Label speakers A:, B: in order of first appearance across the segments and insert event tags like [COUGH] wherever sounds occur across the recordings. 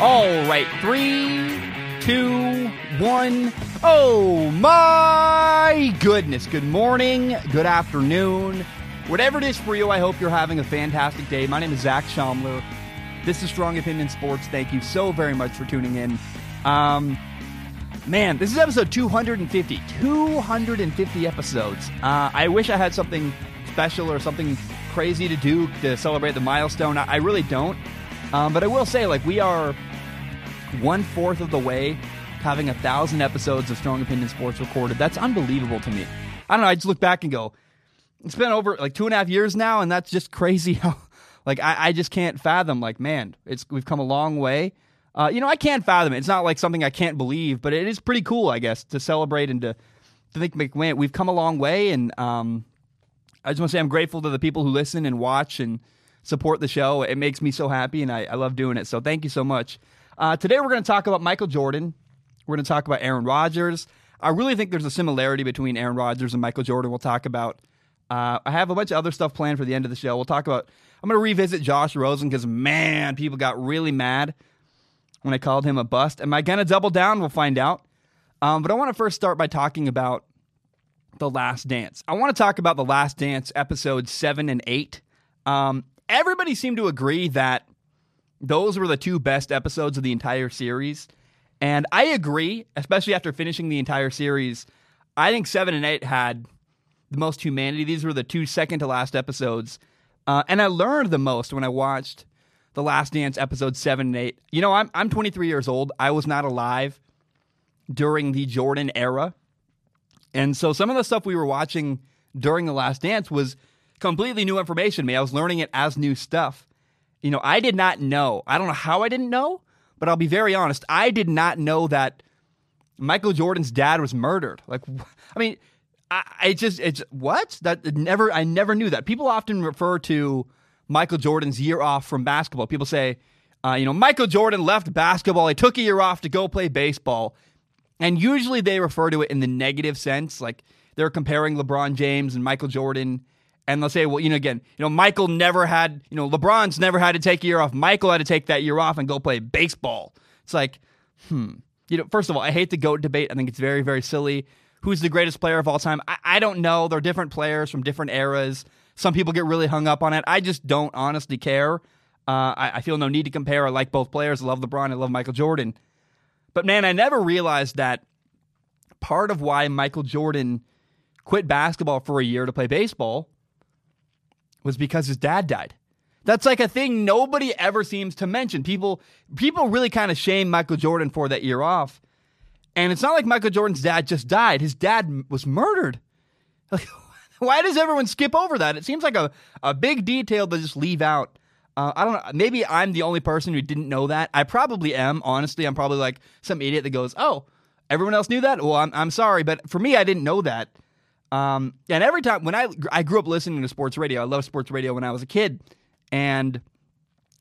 A: All right, three, two, one. Oh my goodness. Good morning, good afternoon. Whatever it is for you, I hope you're having a fantastic day. My name is Zac Shomler. This is Strong Opinion Sports. Thank you so very much for tuning in. Um, man, this is episode 250. 250 episodes. Uh, I wish I had something special or something crazy to do to celebrate the milestone. I, I really don't. Um, but I will say, like, we are one fourth of the way having a thousand episodes of Strong Opinion Sports recorded. That's unbelievable to me. I don't know. I just look back and go, it's been over like two and a half years now, and that's just crazy. [LAUGHS] How like I, I just can't fathom. Like man, it's we've come a long way. Uh, you know, I can't fathom it. It's not like something I can't believe, but it is pretty cool, I guess, to celebrate and to to think, man, we've come a long way, and um, I just want to say I'm grateful to the people who listen and watch and support the show. It makes me so happy, and I, I love doing it. So thank you so much. Uh, today we're going to talk about Michael Jordan. We're going to talk about Aaron Rodgers. I really think there's a similarity between Aaron Rodgers and Michael Jordan. We'll talk about. Uh, I have a bunch of other stuff planned for the end of the show. We'll talk about. I'm going to revisit Josh Rosen because man, people got really mad when I called him a bust. Am I going to double down? We'll find out. Um, but I want to first start by talking about the Last Dance. I want to talk about the Last Dance episodes seven and eight. Um, everybody seemed to agree that those were the two best episodes of the entire series. And I agree, especially after finishing the entire series. I think seven and eight had the most humanity. These were the two second to last episodes. Uh, and I learned the most when I watched The Last Dance episode seven and eight. You know, I'm, I'm 23 years old. I was not alive during the Jordan era. And so some of the stuff we were watching during The Last Dance was completely new information to me. I was learning it as new stuff. You know, I did not know. I don't know how I didn't know, but I'll be very honest. I did not know that Michael Jordan's dad was murdered. Like, I mean, I, I just it's what that never I never knew that. People often refer to Michael Jordan's year off from basketball. People say, uh, you know, Michael Jordan left basketball. He took a year off to go play baseball, and usually they refer to it in the negative sense, like they're comparing LeBron James and Michael Jordan and they'll say, well, you know, again, you know, Michael never had, you know, LeBron's never had to take a year off. Michael had to take that year off and go play baseball. It's like, hmm. You know, first of all, I hate the GOAT debate. I think it's very, very silly. Who's the greatest player of all time? I, I don't know. They're different players from different eras. Some people get really hung up on it. I just don't honestly care. Uh, I, I feel no need to compare. I like both players. I love LeBron. I love Michael Jordan. But man, I never realized that part of why Michael Jordan quit basketball for a year to play baseball was because his dad died. That's like a thing nobody ever seems to mention. People people really kind of shame Michael Jordan for that year off. And it's not like Michael Jordan's dad just died. His dad was murdered. [LAUGHS] Like, why does everyone skip over that? It seems like a, a big detail to just leave out. Uh, I don't know. Maybe I'm the only person who didn't know that. I probably am. Honestly, I'm probably like some idiot that goes, "Oh, everyone else knew that." Well, I'm I'm sorry, but for me, I didn't know that. Um, and every time when I I grew up listening to sports radio, I loved sports radio when I was a kid, and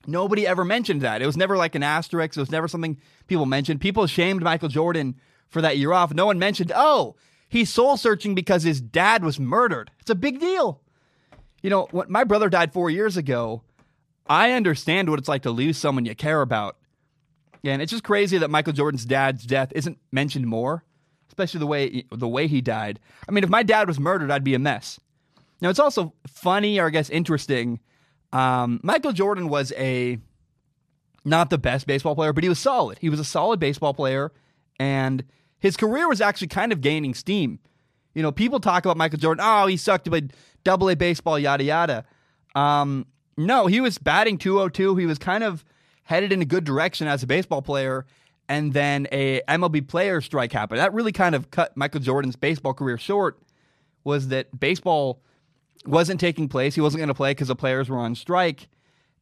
A: nobody ever mentioned that. It was never like an asterisk. It was never something people mentioned. People shamed Michael Jordan for that year off. No one mentioned, oh, he's soul searching because his dad was murdered. It's a big deal. You know, when my brother died four years ago, I understand what it's like to lose someone you care about. And it's just crazy that Michael Jordan's dad's death isn't mentioned more especially the way the way he died. I mean, if my dad was murdered, I'd be a mess. Now, it's also funny, or I guess interesting. Um, Michael Jordan was a not the best baseball player, but he was solid. He was a solid baseball player, and his career was actually kind of gaining steam. You know, people talk about Michael Jordan. Oh, he sucked, but double A baseball, yada yada. Um, no, he was batting 202. He was kind of headed in a good direction as a baseball player and then a MLB player strike happened. That really kind of cut Michael Jordan's baseball career short. Was that baseball wasn't taking place? He wasn't going to play because the players were on strike,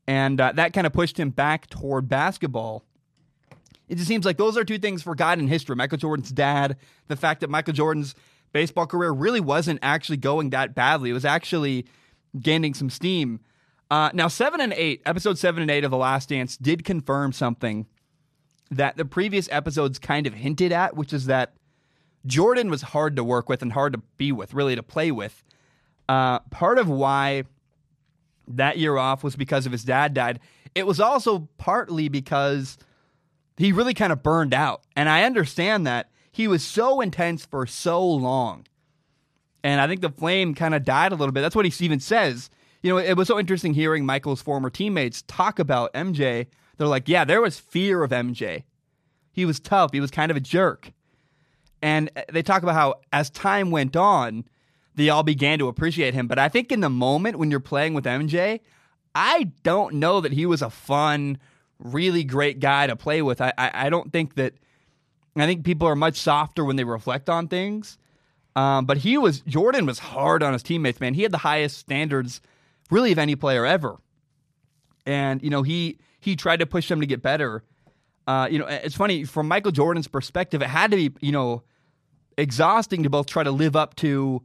A: and uh, that kind of pushed him back toward basketball. It just seems like those are two things forgotten in history. Michael Jordan's dad, the fact that Michael Jordan's baseball career really wasn't actually going that badly. It was actually gaining some steam. Uh, now, seven and eight, episode seven and eight of The Last Dance did confirm something that the previous episodes kind of hinted at, which is that Jordan was hard to work with and hard to be with, really to play with. Uh, part of why that year off was because of his dad died. It was also partly because he really kind of burned out. And I understand that he was so intense for so long. And I think the flame kind of died a little bit. That's what he even says. You know, it was so interesting hearing Michael's former teammates talk about MJ. They're like, yeah, there was fear of MJ. He was tough. He was kind of a jerk. And they talk about how as time went on, they all began to appreciate him. But I think in the moment when you're playing with MJ, I don't know that he was a fun, really great guy to play with. I, I, I don't think that. I think people are much softer when they reflect on things. Um, but he was Jordan was hard on his teammates, man. He had the highest standards, really, of any player ever. And you know he he tried to push them to get better. Uh, you know, it's funny from Michael Jordan's perspective. It had to be you know exhausting to both try to live up to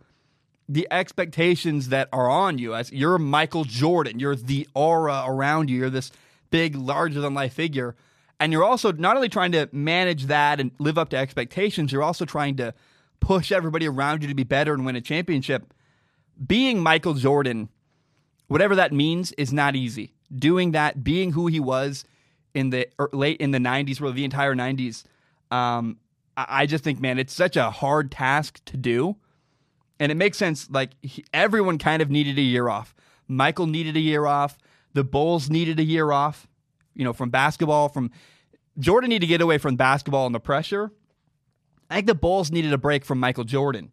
A: the expectations that are on you as you're Michael Jordan. You're the aura around you. You're this big, larger than life figure. And you're also not only trying to manage that and live up to expectations, you're also trying to push everybody around you to be better and win a championship. Being Michael Jordan, whatever that means, is not easy. Doing that, being who he was in the er, late in the 90s, or the entire 90s, um, I just think, man, it's such a hard task to do. And it makes sense. Like, he, everyone kind of needed a year off. Michael needed a year off. The Bulls needed a year off, you know, from basketball, from Jordan needed to get away from basketball and the pressure. I think the Bulls needed a break from Michael Jordan.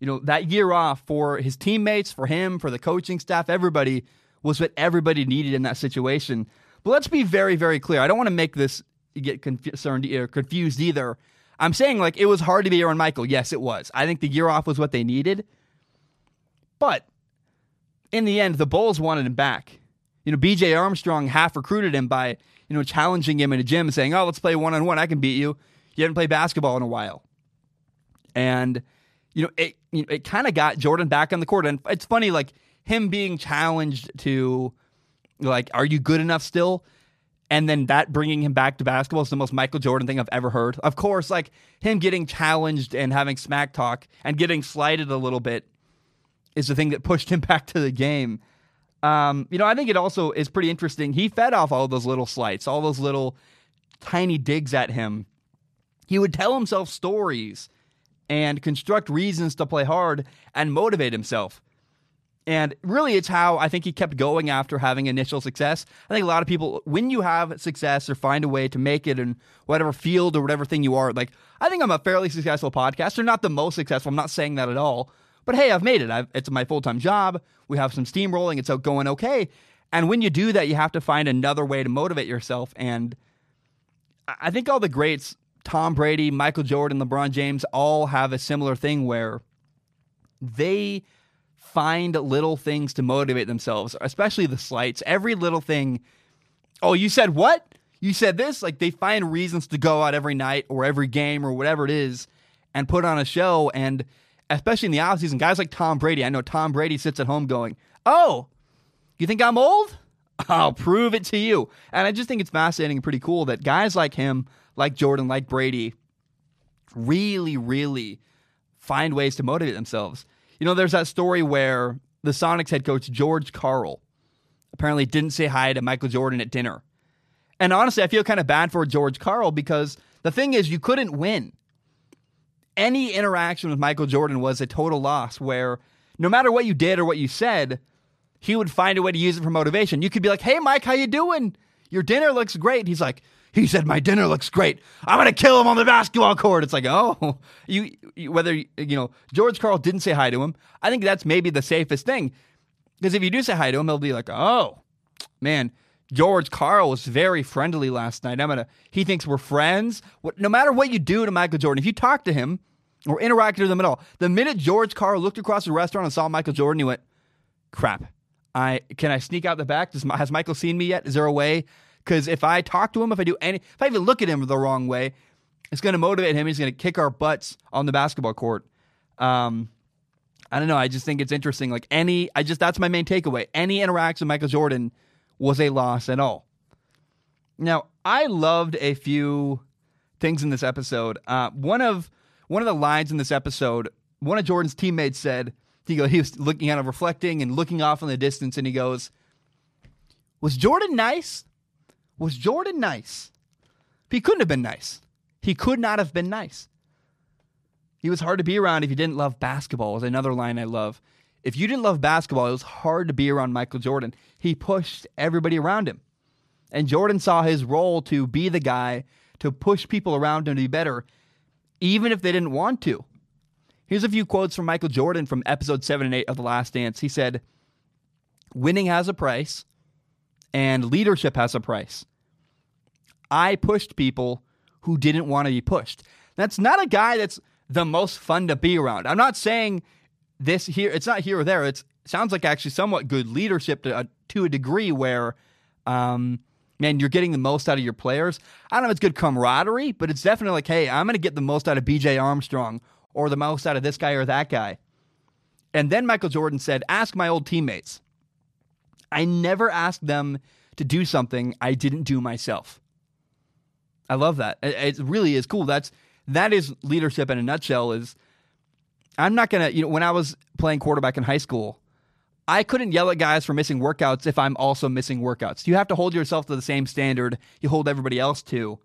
A: You know, that year off for his teammates, for him, for the coaching staff, everybody was what everybody needed in that situation. But let's be very, very clear. I don't want to make this get concerned or uh, confused either. I'm saying like it was hard to be Aaron Michael. Yes, it was. I think the year off was what they needed. But in the end, the Bulls wanted him back you know, BJ Armstrong half recruited him by, you know, challenging him in a gym and saying, oh, let's play one on one. I can beat you. You haven't played basketball in a while. And, you know, it, you know, it kind of got Jordan back on the court. And it's funny, like him being challenged to, like, are you good enough still? And then that bringing him back to basketball is the most Michael Jordan thing I've ever heard. Of course, like him getting challenged and having smack talk and getting slighted a little bit is the thing that pushed him [LAUGHS] back to the game. Um, you know, I think it also is pretty interesting. He fed off all those little slights, all those little tiny digs at him. He would tell himself stories and construct reasons to play hard and motivate himself. And really, it's how I think he kept going after having initial success. I think a lot of people, when you have success or find a way to make it in whatever field or whatever thing you are, like, I think I'm a fairly successful podcaster, not the most successful. I'm not saying that at all. But hey, I've made it. I've, it's my full time job. We have some steam rolling. It's going okay. And when you do that, you have to find another way to motivate yourself. And I think all the greats, Tom Brady, Michael Jordan, LeBron James, all have a similar thing where they find little things to motivate themselves, especially the slights. Every little thing. Oh, you said what? You said this? Like they find reasons to go out every night or every game or whatever it is and put on a show. And especially in the offseason, guys like Tom Brady. I know Tom Brady sits at home going, Oh, you think I'm old? [LAUGHS] I'll prove it to you. And I just think it's fascinating and pretty cool that guys like him, like Jordan, like Brady, really, really find ways to motivate themselves. You know, there's that story where the Sonics head coach, George Karl, apparently didn't say hi to Michael Jordan at dinner. And honestly, I feel kind of bad for George Karl because the thing is, you couldn't win any interaction with Michael Jordan was a total loss where no matter what you did or what you said, he would find a way to use it for motivation. You could be like, "Hey Mike, how you doing? Your dinner looks great." He's like, "He said my dinner looks great. I'm to kill him on the basketball court." It's like, "Oh, [LAUGHS] you, you whether you know, George Karl didn't say hi to him. I think that's maybe the safest thing. Because if you do say hi to him, he'll be like, "Oh, man, George Karl was very friendly last night. I'm gonna. He thinks we're friends. What, no matter what you do to Michael Jordan, if you talk to him or interact with him at all, the minute George Karl looked across the restaurant and saw Michael Jordan, he went, "Crap! I can I sneak out the back? Does, has Michael seen me yet? Is there a way? Because if I talk to him, if I do any, if I even look at him the wrong way, it's going to motivate him. He's going to kick our butts on the basketball court. Um, I don't know. I just think it's interesting. Like any, I just that's my main takeaway. Any interaction with Michael Jordan was a loss at all. Now, I loved a few things in this episode. Uh, one of one of the lines in this episode, one of Jordan's teammates said, he go, he was looking at him, reflecting and looking off in the distance, and he goes, "Was Jordan nice? Was Jordan nice?" He couldn't have been nice. He could not have been nice. He was hard to be around if you didn't love basketball, was another line I love. If you didn't love basketball, it was hard to be around Michael Jordan. He pushed everybody around him. And Jordan saw his role to be the guy to push people around him to be better, even if they didn't want to. Here's a few quotes from Michael Jordan from episode 7 and 8 of The Last Dance. He said, Winning has a price, and leadership has a price. I pushed people who didn't want to be pushed. That's not a guy that's the most fun to be around. I'm not saying this here, it's not here or there. It sounds like actually somewhat good leadership to, uh, to a degree where, um, man, you're getting the most out of your players. I don't know if it's good camaraderie, but it's definitely like, hey, I'm going to get the most out of BJ Armstrong or the most out of this guy or that guy. And then Michael Jordan said, ask my old teammates. I never asked them to do something I didn't do myself. I love that. It, really is cool. That's that is leadership in a nutshell. Is I'm not gonna you know when I was playing quarterback in high school, I couldn't yell at guys for missing workouts if I'm also missing workouts. You have to hold yourself to the same standard you hold everybody else to.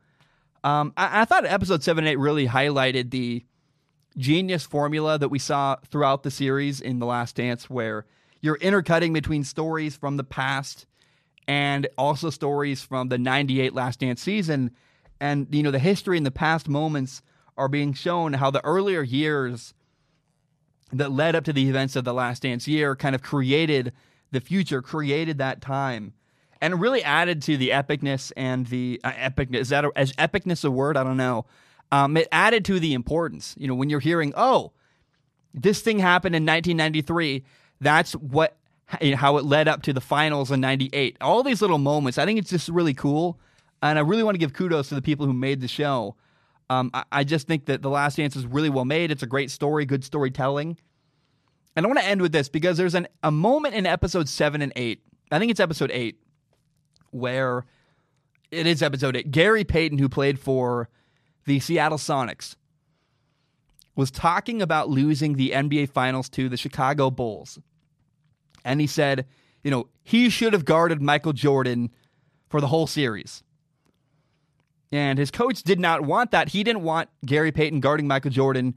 A: Um, I, I thought episode seven and eight really highlighted the genius formula that we saw throughout the series in The Last Dance, where you're intercutting between stories from the past and also stories from the 98 Last Dance season. And you know the history and the past moments are being shown how the earlier years that led up to the events of the last dance year kind of created the future created that time and really added to the epicness and the uh, epicness is that a, epicness a word? I don't know. Um, it added to the importance. You know when you're hearing oh this thing happened in 1993 that's what how it led up to the finals in 98 all these little moments i think it's just really cool and I really want to give kudos to the people who made the show. Um, I, I, just think that The Last Dance is really well made. It's a great story, good storytelling. And I want to end with this because there's an, a moment in episode seven and eight. I think it's episode eight where it is episode eight. Gary Payton, who played for the Seattle Sonics, was talking about losing the NBA Finals to the Chicago Bulls. And he said, you know, he should have guarded Michael Jordan for the whole series. And his coach did not want that. He didn't want Gary Payton guarding Michael Jordan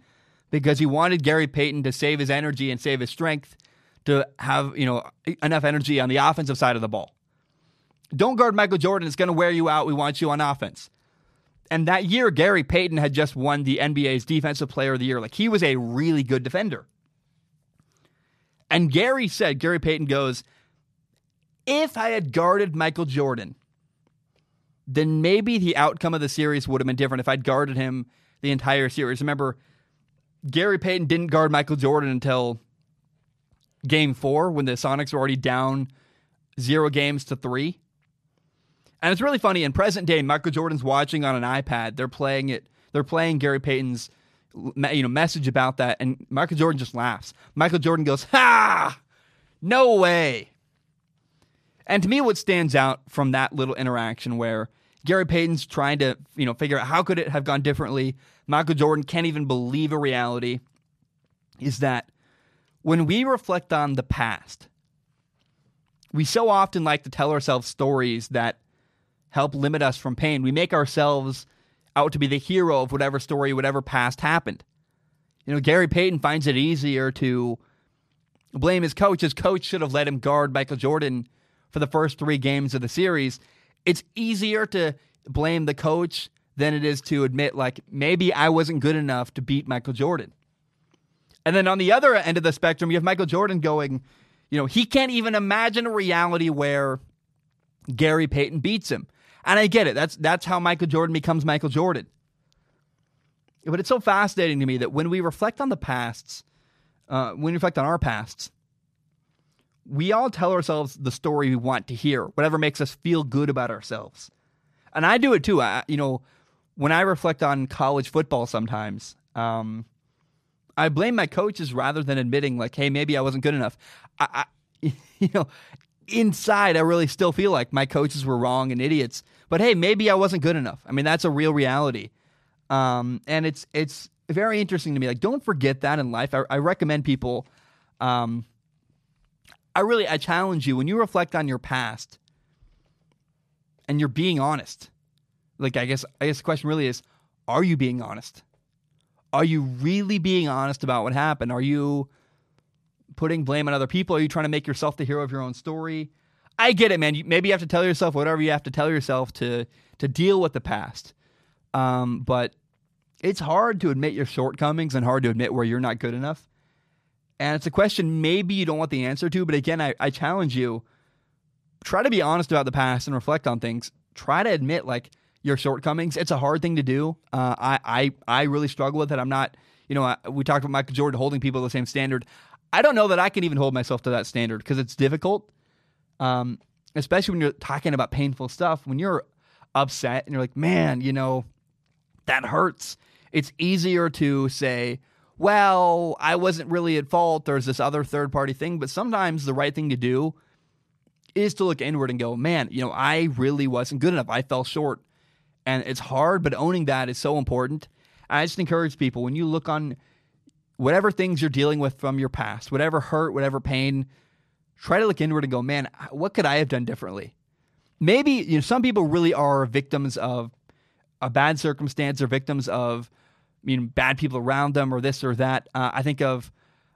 A: because he wanted Gary Payton to save his energy and save his strength to have, you know, enough energy on the offensive side of the ball. Don't guard Michael Jordan. It's going to wear you out. We want you on offense. And that year, Gary Payton had just won the NBA's Defensive Player of the Year. Like he was a really good defender. And Gary said, Gary Payton goes, if I had guarded Michael Jordan, then maybe the outcome of the series would have been different if I'd guarded him the entire series. Remember, Gary Payton didn't guard Michael Jordan until game four when the Sonics were already down zero games to three. And it's really funny. In present day, Michael Jordan's watching on an iPad. They're playing it. They're playing Gary Payton's you know message about that, and Michael Jordan just laughs. Michael Jordan goes, "Ha! No way!" And to me, what stands out from that little interaction where Gary Payton's trying to, you know, figure out how could it have gone differently, Michael Jordan can't even believe a reality, is that when we reflect on the past, we so often like to tell ourselves stories that help limit us from pain. We make ourselves out to be the hero of whatever story, whatever past happened. You know, Gary Payton finds it easier to blame his coach. His coach should have let him guard Michael Jordan for the first three games of the series, it's easier to blame the coach than it is to admit, like, maybe I wasn't good enough to beat Michael Jordan. And then on the other end of the spectrum, you have Michael Jordan going, you know, he can't even imagine a reality where Gary Payton beats him. And I get it. That's that's how Michael Jordan becomes Michael Jordan. But it's so fascinating to me that when we reflect on the pasts, uh, when we reflect on our pasts, we all tell ourselves the story we want to hear, whatever makes us feel good about ourselves. And I do it too. I, you know, when I reflect on college football sometimes, um, I blame my coaches rather than admitting like, hey, maybe I wasn't good enough. I, I, [LAUGHS] you know, inside I really still feel like my coaches were wrong and idiots. But hey, maybe I wasn't good enough. I mean, that's a real reality. Um, and it's it's very interesting to me. Like, don't forget that in life. I, I recommend people. Um, I really I challenge you when you reflect on your past and you're being honest. like I guess I guess the question really is, are you being honest? Are you really being honest about what happened? Are you putting blame on other people? Are you trying to make yourself the hero of your own story? I get it, man. You, maybe you have to tell yourself whatever you have to tell yourself to to deal with the past. Um, but it's hard to admit your shortcomings and hard to admit where you're not good enough. And it's a question maybe you don't want the answer to, but again, I, I challenge you try to be honest about the past and reflect on things. Try to admit like your shortcomings. It's a hard thing to do. Uh, I, I I really struggle with it. I'm not, you know, I, we talked about Michael Jordan holding people to the same standard. I don't know that I can even hold myself to that standard because it's difficult. Um, especially when you're talking about painful stuff. When you're upset and you're like, man, you know, that hurts. It's easier to say, well, I wasn't really at fault. There's this other third party thing. But sometimes the right thing to do is to look inward and go, man, you know, I really wasn't good enough. I fell short. And it's hard, but owning that is so important. I just encourage people when you look on whatever things you're dealing with from your past, whatever hurt, whatever pain, try to look inward and go, man, what could I have done differently? Maybe, you know, some people really are victims of a bad circumstance or victims of, you bad people around them or this or that. Uh, I think of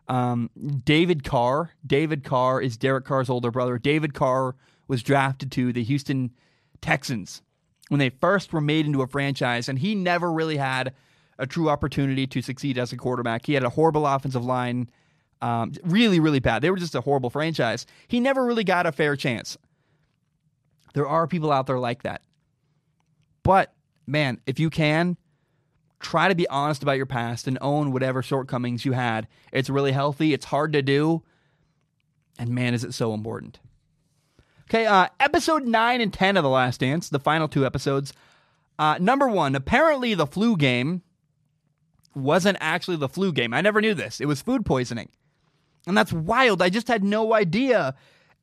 A: um, David Carr. David Carr is Derek Carr's older brother. David Carr was drafted to the Houston Texans when they first were made into a franchise, and he never really had a true opportunity to succeed as a quarterback. He had a horrible offensive line, um, really, really bad. They were just a horrible franchise. He never really got a fair chance. There are people out there like that. But, man, if you can, try to be honest about your past and own whatever shortcomings you had. It's really healthy, it's hard to do, and man, is it so important. Okay, uh, episode 9 and 10 of The Last Dance, the final two episodes. Uh, number one, apparently the flu game wasn't actually the flu game. I never knew this. It was food poisoning. And that's wild. I just had no idea.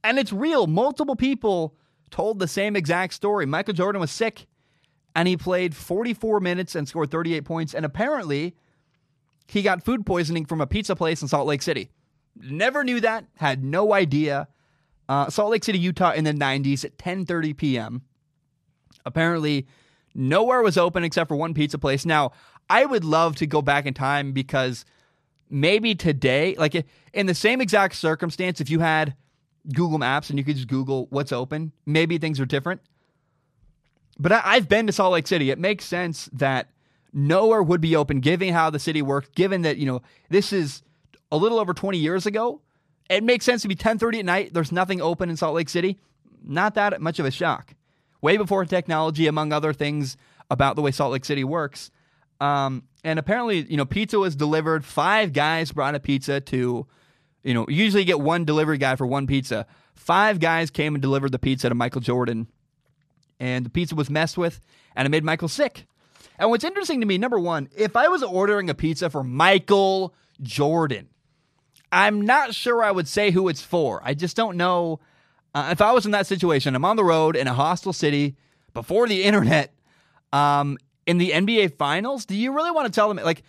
A: And it's real. Multiple people told the same exact story. Michael Jordan was sick and he played 44 minutes and scored 38 points. And apparently, he got food poisoning from a pizza place in Salt Lake City. Never knew that. Had no idea. Uh, Salt Lake City, Utah, in the 90s at 10:30 p.m. Apparently, nowhere was open except for one pizza place. Now, I would love to go back in time because maybe today, like in the same exact circumstance, if you had Google Maps and you could just Google what's open, maybe things are different. But I, have been to Salt Lake City. It makes sense that nowhere would be open, given how the city works. Given that you know this is a little over 20 years ago, it makes sense to be 10:30 at night. There's nothing open in Salt Lake City. Not that much of a shock. Way before technology, among other things about the way Salt Lake City works. Um, and apparently, you know, pizza was delivered. Five guys brought a pizza to, you know, usually you get one delivery guy for one pizza. Five guys came and delivered the pizza to Michael Jordan and the pizza was messed with, and it made Michael sick. And what's interesting to me, number one, if I was ordering a pizza for Michael Jordan, I'm not sure I would say who it's for. I just don't know. Uh, if I was in that situation, I'm on the road in a hostile city before the [LAUGHS] internet, um, in the NBA Finals. Do you really want to tell them like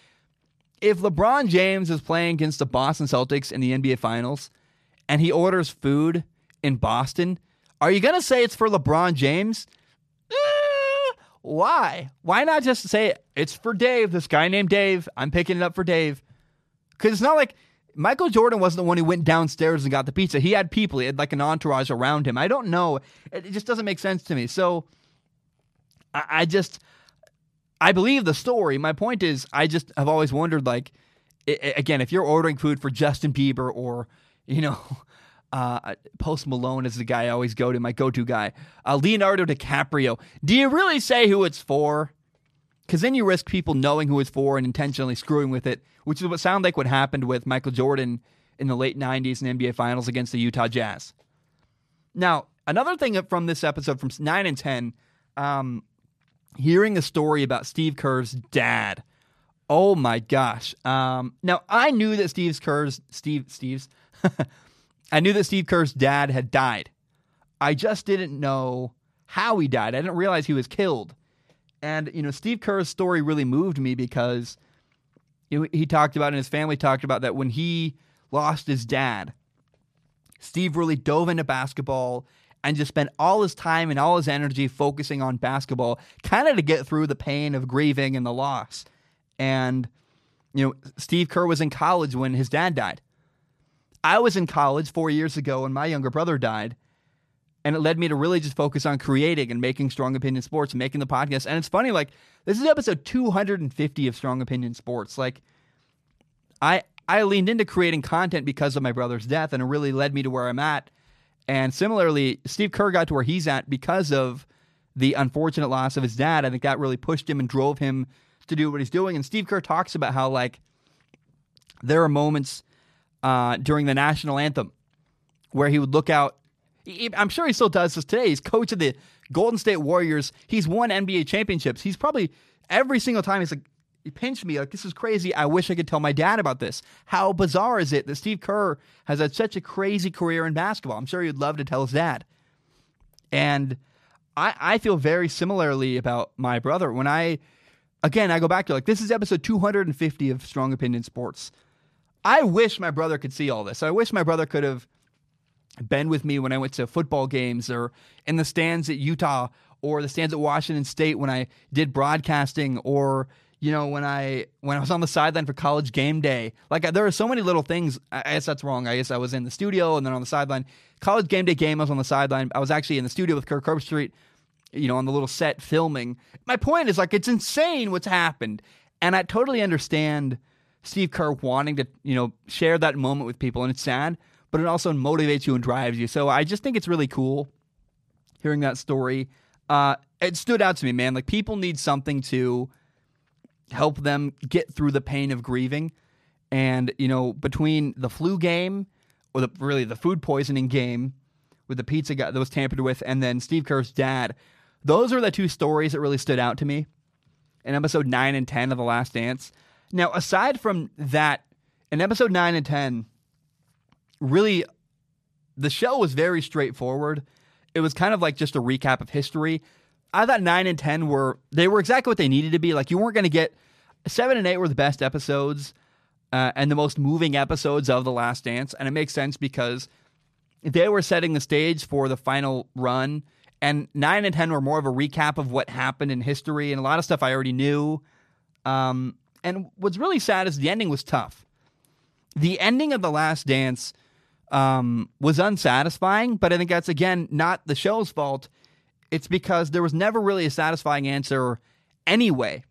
A: if LeBron James is playing against the Boston Celtics in the NBA Finals and he orders food in Boston? Are you to say it's for LeBron James? Eh, why? Why not just say it's for Dave, this guy named Dave? I'm picking it up for Dave. Because it's not like Michael Jordan wasn't the one who went downstairs and got the pizza. He had people, he had like an entourage around him. I don't know. It, just doesn't make sense to me. So I, I just, I believe the story. My point is, I just have always wondered like, again, if you're ordering food for Justin Bieber or, you know, [LAUGHS] uh, Post Malone is the guy I always go to, my go to guy. Uh, Leonardo DiCaprio. Do you really say who it's for? Because then you risk people knowing who it's for and intentionally screwing with it, which is what sounded like what happened with Michael Jordan in the late 90s in NBA Finals against the Utah Jazz. Now, another thing from this episode from 9 and 10, um, hearing a story about Steve Kerr's dad. Oh my gosh. Um, now, I knew that Steve Kerr's, Steve, Steve's, [LAUGHS] I knew that Steve Kerr's dad had died. I just didn't know how he died. I didn't realize he was killed. And, you know, Steve Kerr's story really moved me because he talked about, and his family talked about that when he lost his dad, Steve really dove into basketball and just spent all his time and all his energy focusing on basketball, kind of to get through the pain of grieving and the loss. And, you know, Steve Kerr was in college when his dad died. I was in college four years ago when my younger brother died. And it led me to really just focus on creating and making Strong Opinion Sports and making the podcast. And it's funny, like, this is episode 250 of Strong Opinion Sports. Like, I I leaned into creating content because of my brother's death, and it really led me to where I'm at. And similarly, Steve Kerr got to where he's at because of the unfortunate loss of his dad. I think that really pushed him and drove him to do what he's doing. And Steve Kerr talks about how like there are moments uh, during the national anthem where he would look out. I'm sure he still does this today. He's coach of the Golden State Warriors. He's won NBA championships. He's probably every single time he's like, he pinched me like this is crazy. I wish I could tell my dad about this. How bizarre is it that Steve Kerr has had such a crazy career in basketball? I'm sure he'd love to tell his dad. And I, I feel very similarly about my brother. When I again I go back to like this is episode 250 of Strong Opinion Sports. I wish my brother could see all this. I wish my brother could have been with me when I went to football games or in the stands at Utah or the stands at Washington State when I did broadcasting or you know, when I when I was on the sideline for college game day, like there are so many little things. I guess that's wrong. I guess I was in the studio and then on the sideline. College game day game, I was on the sideline. I was actually in the studio with Kirk Herbstreit, you know, on the little set filming. My point is like it's insane what's happened, and I totally understand Steve Kerr wanting to you know share that moment with people, and it's sad, but it also motivates you and drives you. So I just think it's really cool hearing that story. Uh, it stood out to me, man. Like people need something to help them get through the pain of grieving. And, you know, between the flu game, or the, really the food poisoning game with the pizza guy that was tampered with, and then Steve Kerr's dad, those are the two stories that really stood out to me in episode 9 and 10 of The Last Dance. Now, aside from that, in episode 9 and 10, really, the show was very straightforward. It was kind of like just a recap of history. I thought nine and ten were they were exactly what they needed to be. Like you weren't going to get seven and eight were the best episodes uh, and the most moving episodes of the Last Dance, and it makes sense because they were setting the stage for the final run. And nine and ten were more of a recap of what happened in history and a lot of stuff I already knew. Um, and what's really sad is the ending was tough. The ending of the Last Dance um, was unsatisfying, but I think that's again not the show's fault it's because there was never really a satisfying answer anyway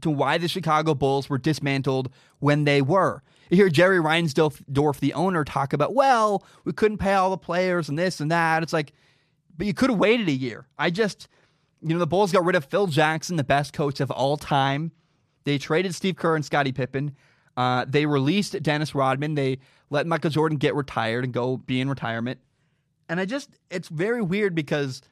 A: to why the Chicago Bulls were dismantled when they were. You hear Jerry Reinsdorf, the owner, talk about, well, we couldn't pay all the players and this and that. It's like, but you could have waited a year. I just, you know, the Bulls got rid of Phil Jackson, the best coach of all time. They traded Steve Kerr and Scottie Pippen. Uh, they released Dennis Rodman. They let Michael Jordan get retired and go be in retirement. And I just, it's very weird because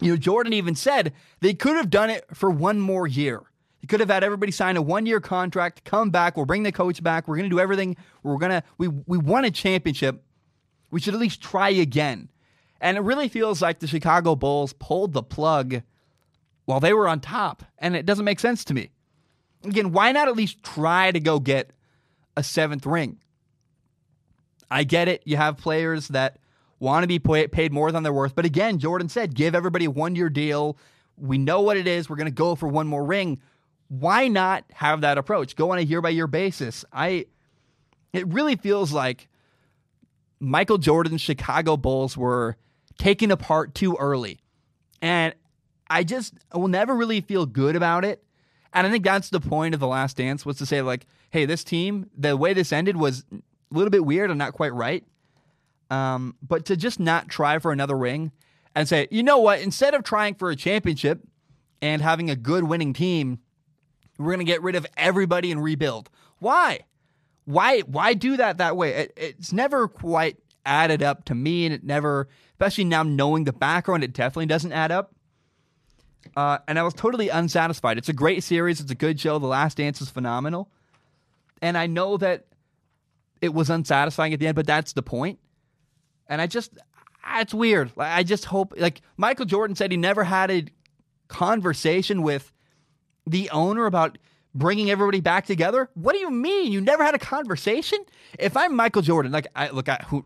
A: you know, Jordan even said they could have done it for one more year. He could have had everybody sign a one year contract, come back, we'll bring the coach back, we're gonna do everything. We're gonna we we won a championship. We should at least try again. And it really feels like the Chicago Bulls pulled the plug while they were on top. And it doesn't make sense to me. Again, why not at least try to go get a seventh ring? I get it. You have players that want to be paid more than they're worth. But again, Jordan said, give everybody a one year deal. We know what it is. We're going to go for one more ring. Why not have that approach? Go on a year by year basis. I. It really feels like Michael Jordan's Chicago Bulls were taken apart too early. And I just I will never really feel good about it. And I think that's the point of the last dance was to say, like, hey, this team, the way this ended was a little bit weird and not quite right. Um, but to just not try for another ring and say, you know what, instead of trying for a championship and having a good winning team, we're going to get rid of everybody and rebuild. Why? Why why do that that way? It, it's never quite added up to me and it never especially now knowing the background it definitely doesn't add up. Uh, and I was totally unsatisfied. It's a great series. It's a good show. The Last Dance is phenomenal. And I know that it was unsatisfying at the end, but that's the point. And I just, it's weird. I just hope, like Michael Jordan said, he never had a conversation with the owner about bringing everybody back together. What do you mean? You never had a conversation? If I'm Michael Jordan, like I look, I who,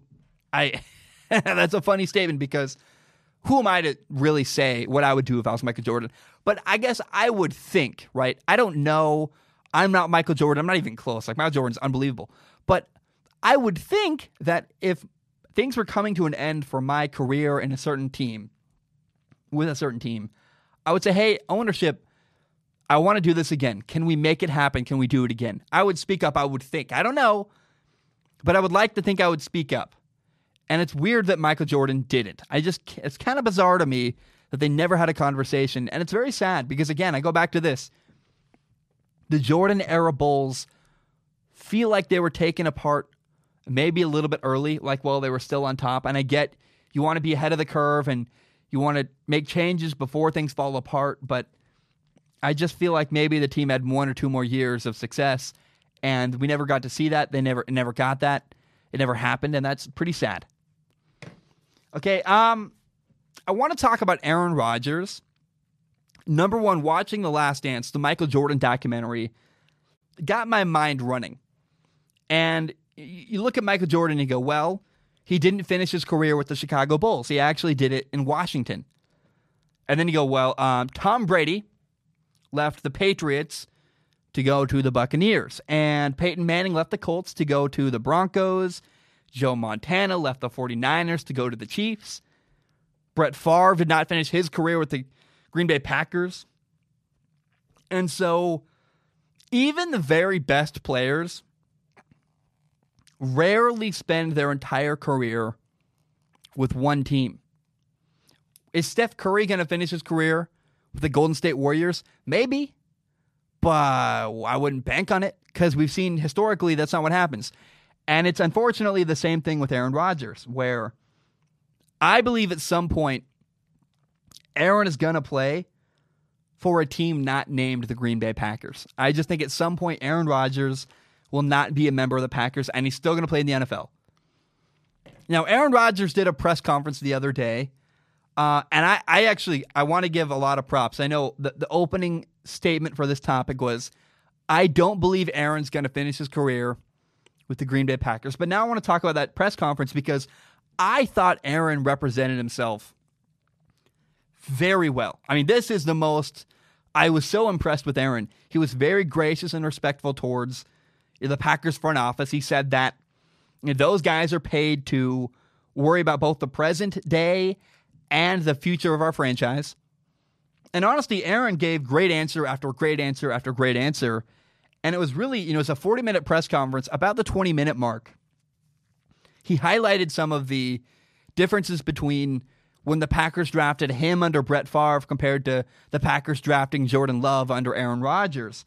A: I, [LAUGHS] That's a funny statement because who am I to really say what I would do if I was Michael Jordan? But I guess I would think, right? I don't know. I'm not Michael Jordan. I'm not even close. Like Michael Jordan's unbelievable. But I would think that if things were coming to an end for my career in a certain team, with a certain team, I would say, hey, ownership, I want to do this again. Can we make it happen? Can we do it again? I would speak up. I would think. I don't know, but I would like to think I would speak up. And it's weird that Michael Jordan didn't. I just, it's kind of bizarre to me that they never had a conversation. And it's very sad because, again, I go back to this. The Jordan era Bulls feel like they were taken apart maybe a little bit early, like while they were still on top. And I get you want to be ahead of the curve and you want to make changes before things fall apart. But I just feel like maybe the team had one or two more years of success, and we never got to see that. They never never got that. It never happened, and that's pretty sad. Okay, um, I want to talk about Aaron Rodgers. Number one, watching The Last Dance, the Michael Jordan documentary, got my mind running. And you look at Michael Jordan and you go, well, he didn't finish his career with the Chicago Bulls. He actually did it in Washington. And then you go, well, um, Tom Brady left the Patriots to go to the Buccaneers, and Peyton Manning left the Colts to go to the Broncos. Joe Montana left the 49ers to go to the Chiefs. Brett Favre did not finish his career with the Green Bay Packers. And so, even the very best players rarely spend their entire career with one team. Is Steph Curry going to finish his career with the Golden State Warriors? Maybe, but I wouldn't bank on it because we've seen historically that's not what happens. And it's unfortunately the same thing with Aaron Rodgers, where I believe at some point Aaron is going to play for a team not named the Green Bay Packers. I just think at some point Aaron Rodgers will not be a member of the Packers, and he's still going to play in the NFL. Now, Aaron Rodgers did a press conference the other day, uh, and I, I actually I want to give a lot of props. I know the, the opening statement for this topic was, I don't believe Aaron's going to finish his career with the Green Bay Packers. But now I want to talk about that press conference because I thought Aaron represented himself very well. I mean, this is the most. I was so impressed with Aaron. He was very gracious and respectful towards the Packers front office. He said that those guys are paid to worry about both the present day and the future of our franchise. And honestly, Aaron gave great answer after great answer after great answer. And it was really, you know, it's a 40 minute press conference, about the 20 minute mark. He highlighted some of the differences between when the Packers drafted him under Brett Favre compared to the Packers drafting Jordan Love under Aaron Rodgers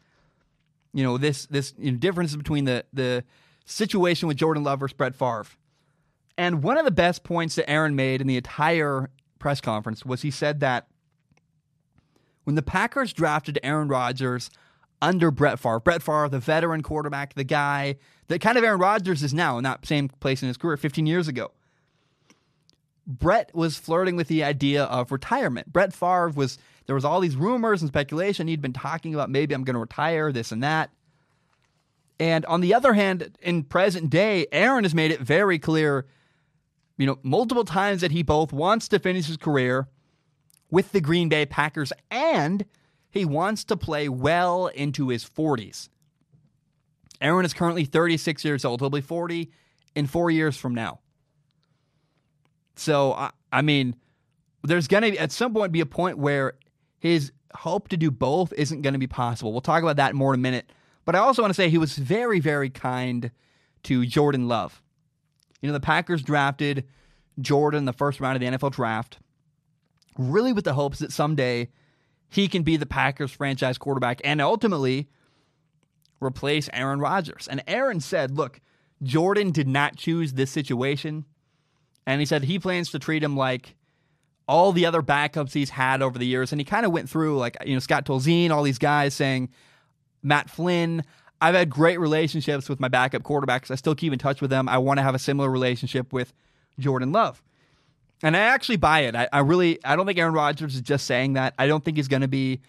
A: you know this this you know, difference between the the situation with Jordan Love versus Brett Favre. And one of the best points that Aaron made in the entire press conference was he said that when the Packers drafted Aaron Rodgers under Brett Favre, Brett Favre, the veteran quarterback, the guy that kind of Aaron Rodgers is now in that same place in his career 15 years ago. Brett was flirting with the idea of retirement. Brett Favre was there was all these rumors and speculation. He'd been talking about maybe I'm going to retire, this and that. And on the other hand, in present day, Aaron has made it very clear, you know, multiple times that he both wants to finish his career with the Green Bay Packers and he wants to play well into his 40s. Aaron is currently 36 years old. He'll be 40 in four years from now. So, I, I mean, there's going to at some point be a point where his hope to do both isn't going to be possible. We'll talk about that more in a minute. But I also want to say he was very, very kind to Jordan Love. You know, the Packers drafted Jordan the first round of the NFL draft, really with the hopes that someday he can be the Packers franchise quarterback and ultimately replace Aaron Rodgers. And Aaron said, look, Jordan did not choose this situation. And he said he plans to treat him like all the other backups he's had over the years. And he kind of went through, like, you know, Scott Tolzien, all these guys saying, Matt Flynn. I've had great relationships with my backup quarterbacks. I still keep in touch with them. I want to have a similar relationship with Jordan Love. And I actually buy it. I, I really, I don't think Aaron Rodgers is just saying that. I don't think he's going to be,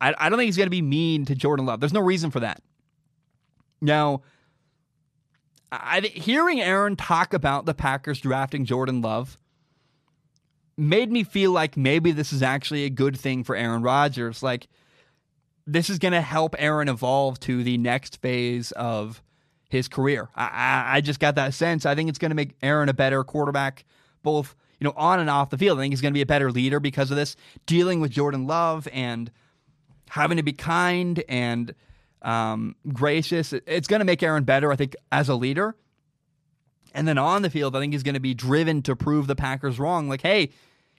A: I, I don't think he's going to be mean to Jordan Love. There's no reason for that. Now, I, hearing Aaron talk about the Packers drafting Jordan Love made me feel like maybe this is actually a good thing for Aaron Rodgers. Like, this is going to help Aaron evolve to the next phase of his career. I, I, I just got that sense. I think it's going to make Aaron a better quarterback, both you know on and off the field. I think he's going to be a better leader because of this. Dealing with Jordan Love and having to be kind and um, gracious, it's going to make Aaron better. I think as a leader. And then on the field, I think he's going to be driven to prove the Packers wrong. Like, hey,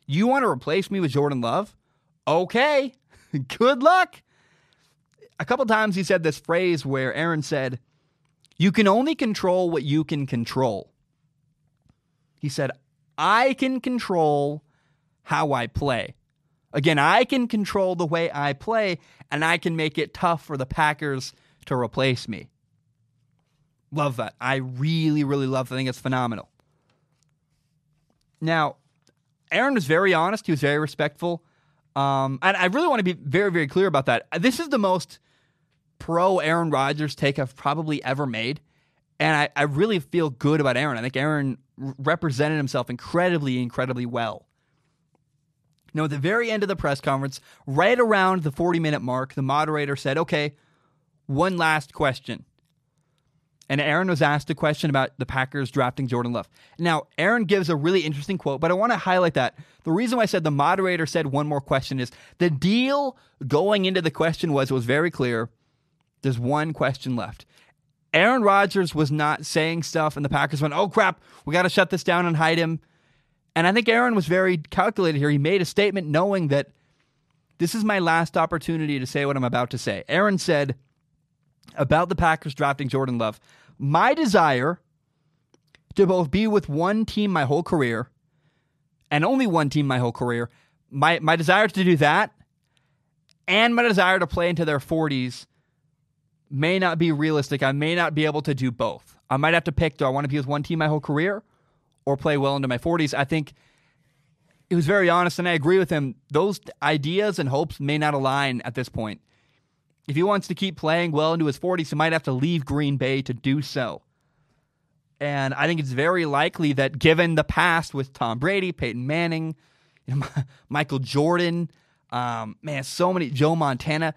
A: you want to replace me with Jordan Love? Okay, [LAUGHS] good luck. A couple times he said this phrase where Aaron said, You can only control what you can control. He said, I can control how I play. Again, I can control the way I play, and I can make it tough for the Packers to replace me. Love that. I really, really love. It. I think it's phenomenal. Now, Aaron was very honest. He was very respectful. Um, and I really want to be very, very clear about that. This is the most pro Aaron Rodgers take I've probably ever made. And I, I really feel good about Aaron. I think Aaron represented himself incredibly, incredibly well. Now, at the very end of the press conference, right around the 40 minute mark, the moderator said, Okay, one last question and Aaron was asked a question about the Packers drafting Jordan Love. Now, Aaron gives a really interesting quote, but I want to highlight that. The reason why I said the moderator said one more question is the deal going into the question was it was very clear. There's one question left. Aaron Rodgers was not saying stuff, and the Packers went, "Oh crap, we got to shut this down and hide him." And I think Aaron was very calculated here. He made a statement knowing that this is my last opportunity to say what I'm about to say. Aaron said about the Packers drafting Jordan Love. My desire to both be with one team my whole career and only one team my whole career, my, my desire to do that and my desire to play into their 40s may not be realistic. I may not be able to do both. I might have to pick do I want to be with one team my whole career or play well into my 40s? I think he was very honest, and I agree with him. Those ideas and hopes may not align at this point. If he wants to keep playing well into his 40s, he might have to leave Green Bay to do so. And I think it's very likely that given the past with Tom Brady, Peyton Manning, you know, [LAUGHS] Michael Jordan, um, man, so many, Joe Montana,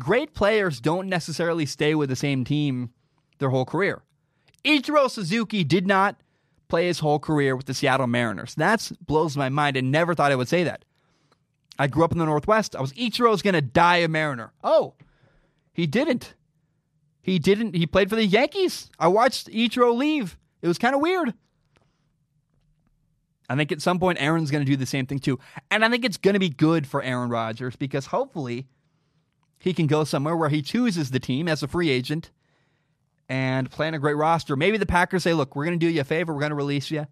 A: great players don't necessarily stay with the same team their whole career. Ichiro Suzuki did not play his whole career with the Seattle Mariners. That blows my mind. I never thought I would say that. I grew up in the Northwest. I was Ichiro's going to die a Mariner. Oh, he didn't. He didn't. He played for the Yankees. I watched Ichiro leave. It was kind of weird. I think at some point Aaron's going to do the same thing too. And I think it's going to be good for Aaron Rodgers because hopefully he can go somewhere where he chooses the team as a free agent and plan a great roster. Maybe the Packers say, look, we're going to do you a favor. We're going to release you.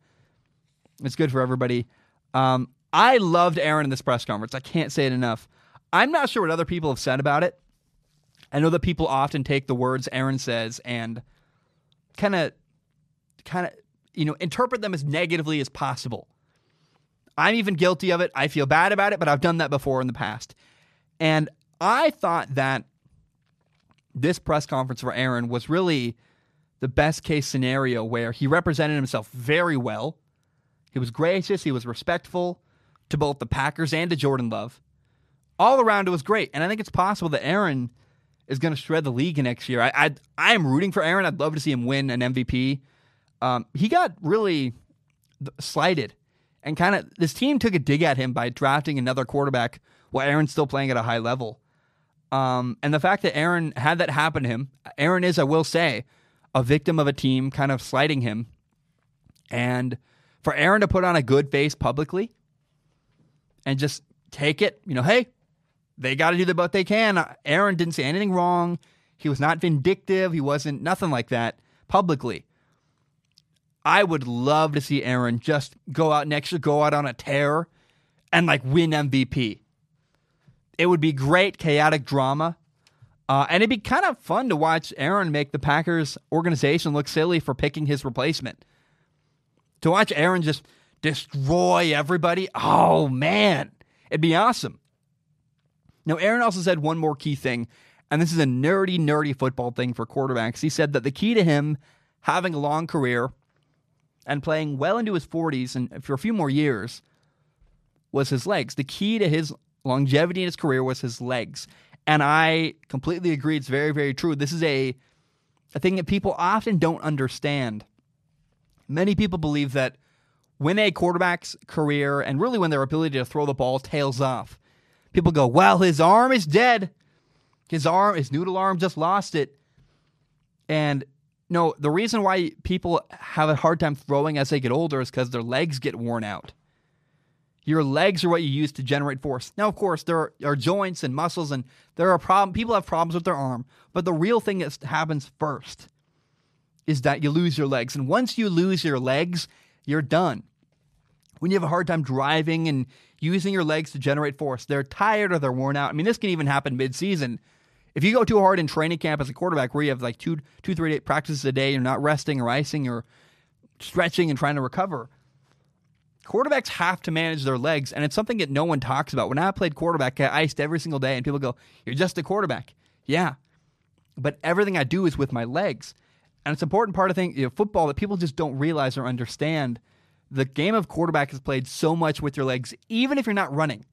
A: It's good for everybody. Um, I loved Aaron in this press conference. I can't say it enough. I'm not sure what other people have said about it. I know that people often take the words Aaron says and kind of, kind of, you know, interpret them as negatively as possible. I'm even guilty of it. I feel bad about it, but I've done that before in the past. And I thought that this press conference for Aaron was really the best case scenario where he represented himself very well. He was gracious, he was respectful to both the Packers and to Jordan Love. All around it was great. And I think it's possible that Aaron is going to shred the league next year. I, I I am rooting for Aaron. I'd love to see him win an MVP. Um, he got really slighted, and kind of this team took a dig at him by drafting another quarterback while Aaron's still playing at a high level. Um, and the fact that Aaron had that happen to him, Aaron is, I will say, a victim of a team kind of slighting him, and for Aaron to put on a good face publicly and just take it, you know, hey, they got to do the best they can. Aaron didn't say anything wrong. He was not vindictive. He wasn't nothing like that publicly. I would love to see Aaron just go out next year, go out on a tear, and like win MVP. It would be great chaotic drama. Uh, and it'd be kind of fun to watch Aaron make the Packers organization look silly for picking his replacement. To watch Aaron just destroy everybody, oh man, it'd be awesome. Now, Aaron also said one more key thing, and this is a nerdy, nerdy football thing for quarterbacks. He said that the key to him having a long career and playing well into his 40s and for a few more years was his legs. The key to his longevity in his career was his legs. And I completely agree. It's very, very true. This is a, a thing that people often don't understand. Many people believe that when a quarterback's career and really when their ability to throw the ball tails off, people go, well, his arm is dead. His arm, his noodle arm just lost it. And no, the reason why people have a hard time throwing as they get older is because their legs get worn out. Your legs are what you use to generate force. Now, of course, there are, are joints and muscles, and there are problem. People have problems with their arm, but the real thing that happens first is that you lose your legs, and once you lose your legs, you're done. When you have a hard time driving and using your legs to generate force, they're tired or they're worn out. I mean, this can even happen mid-season. If you go too hard in training camp as a quarterback, where you have like two, two, three practices a day, you're not resting or icing or stretching and trying to recover quarterbacks have to manage their legs, and it's something that no one talks about. When I played quarterback, I iced every single day, and people go, You're just a quarterback. Yeah. But everything I do is with my legs. And it's an important part of thing, you know, football that people just don't realize or understand. The game of quarterback is played so much with your legs, even if you're not running.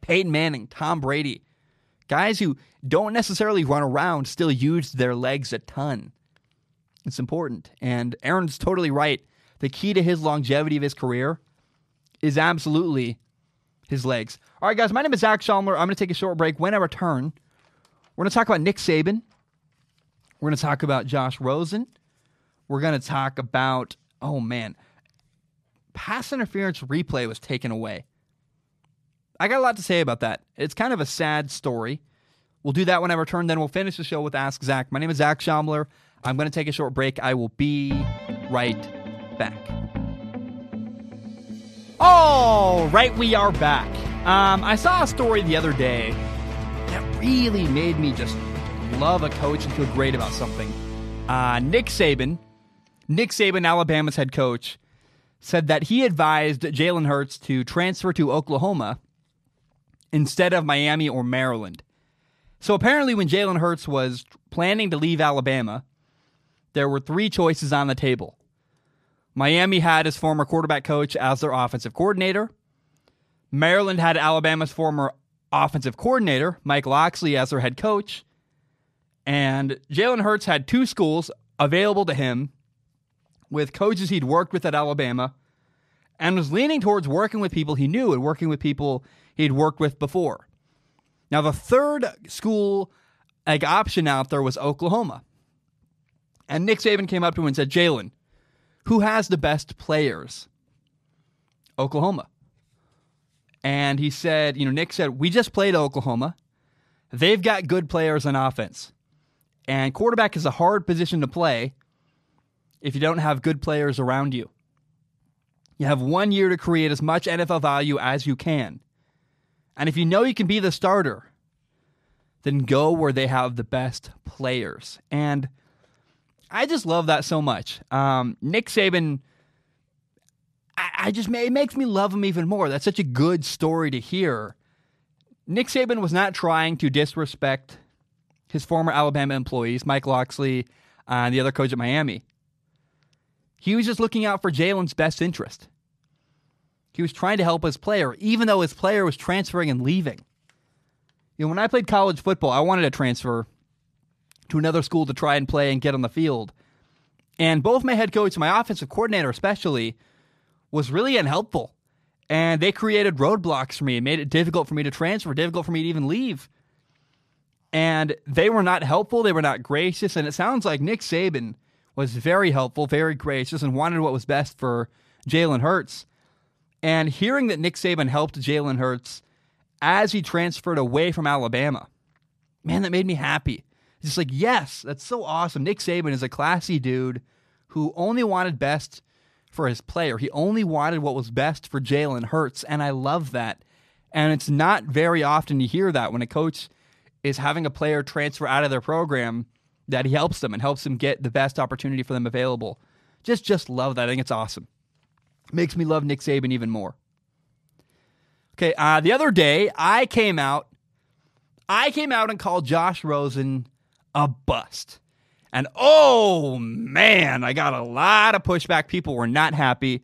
A: Peyton Manning, Tom Brady, guys who don't necessarily run around still use their legs a ton. It's important. And Aaron's totally right the key to his longevity of his career is absolutely his legs. All right, guys, my name is Zac Shomler. I'm going to take a short break. When I return, we're going to talk about Nick Saban. We're going to talk about Josh Rosen. We're going to talk about, oh man, pass interference replay was taken away. I got a lot to say about that. It's kind of a sad story. We'll do that when I return. Then we'll finish the show with Ask Zac. My name is Zac Shomler. I'm going to take a short break. I will be right back. All right, we are back. Um, I saw a story the other day that really made me just love a coach and feel great about something. Uh, Nick Saban, Nick Saban, Alabama's head coach, said that he advised Jalen Hurts to transfer to Oklahoma instead of Miami or Maryland. So apparently, when Jalen Hurts was planning to leave Alabama, there were three choices on the table Miami had his former quarterback coach as their offensive coordinator. Maryland had Alabama's former offensive coordinator, Mike Locksley, as their head coach. And Jalen Hurts had two schools available to him with coaches he'd worked with at Alabama and was leaning towards working with people he knew and working with people he'd worked with before. Now, the third school like, option out there was Oklahoma. And Nick Saban came up to him and said, Jalen, who has the best players? Oklahoma. And he said, you know, Nick said, we just played Oklahoma. They've got good players on offense. And quarterback is a hard position to play if you don't have good players around you. You have one year to create as much NFL value as you can. And if you know you can be the starter, then go where they have the best players. And I just love that so much. Um, Nick Saban, I, I just it makes me love him even more. That's such a good story to hear. Nick Saban was not trying to disrespect his former Alabama employees, Mike Locksley uh, and the other coach at Miami. He was just looking out for Jalen's best interest. He was trying to help his player, even though his player was transferring and leaving. You know, when I played college football, I wanted to transfer to another school to try and play and get on the field. And both my head coach and my offensive coordinator, especially, was really unhelpful. And they created roadblocks for me and made it difficult for me to transfer, difficult for me to even leave. And they were not helpful. They were not gracious. And it sounds like Nick Saban was very helpful, very gracious, and wanted what was best for Jalen Hurts. And hearing that Nick Saban helped Jalen Hurts as he transferred away from Alabama, man, that made me happy. Just like, yes, that's so awesome. Nick Saban is a classy dude who only wanted best for his player. He only wanted what was best for Jalen Hurts, and I love that. And it's not very often you hear that when a coach is having a player transfer out of their program that he helps them and helps them get the best opportunity for them available. Just just love that. I think it's awesome. Makes me love Nick Saban even more. Okay, uh, the other day I came out I came out and called Josh Rosen a bust. And oh man, I got a lot of pushback. People were not happy.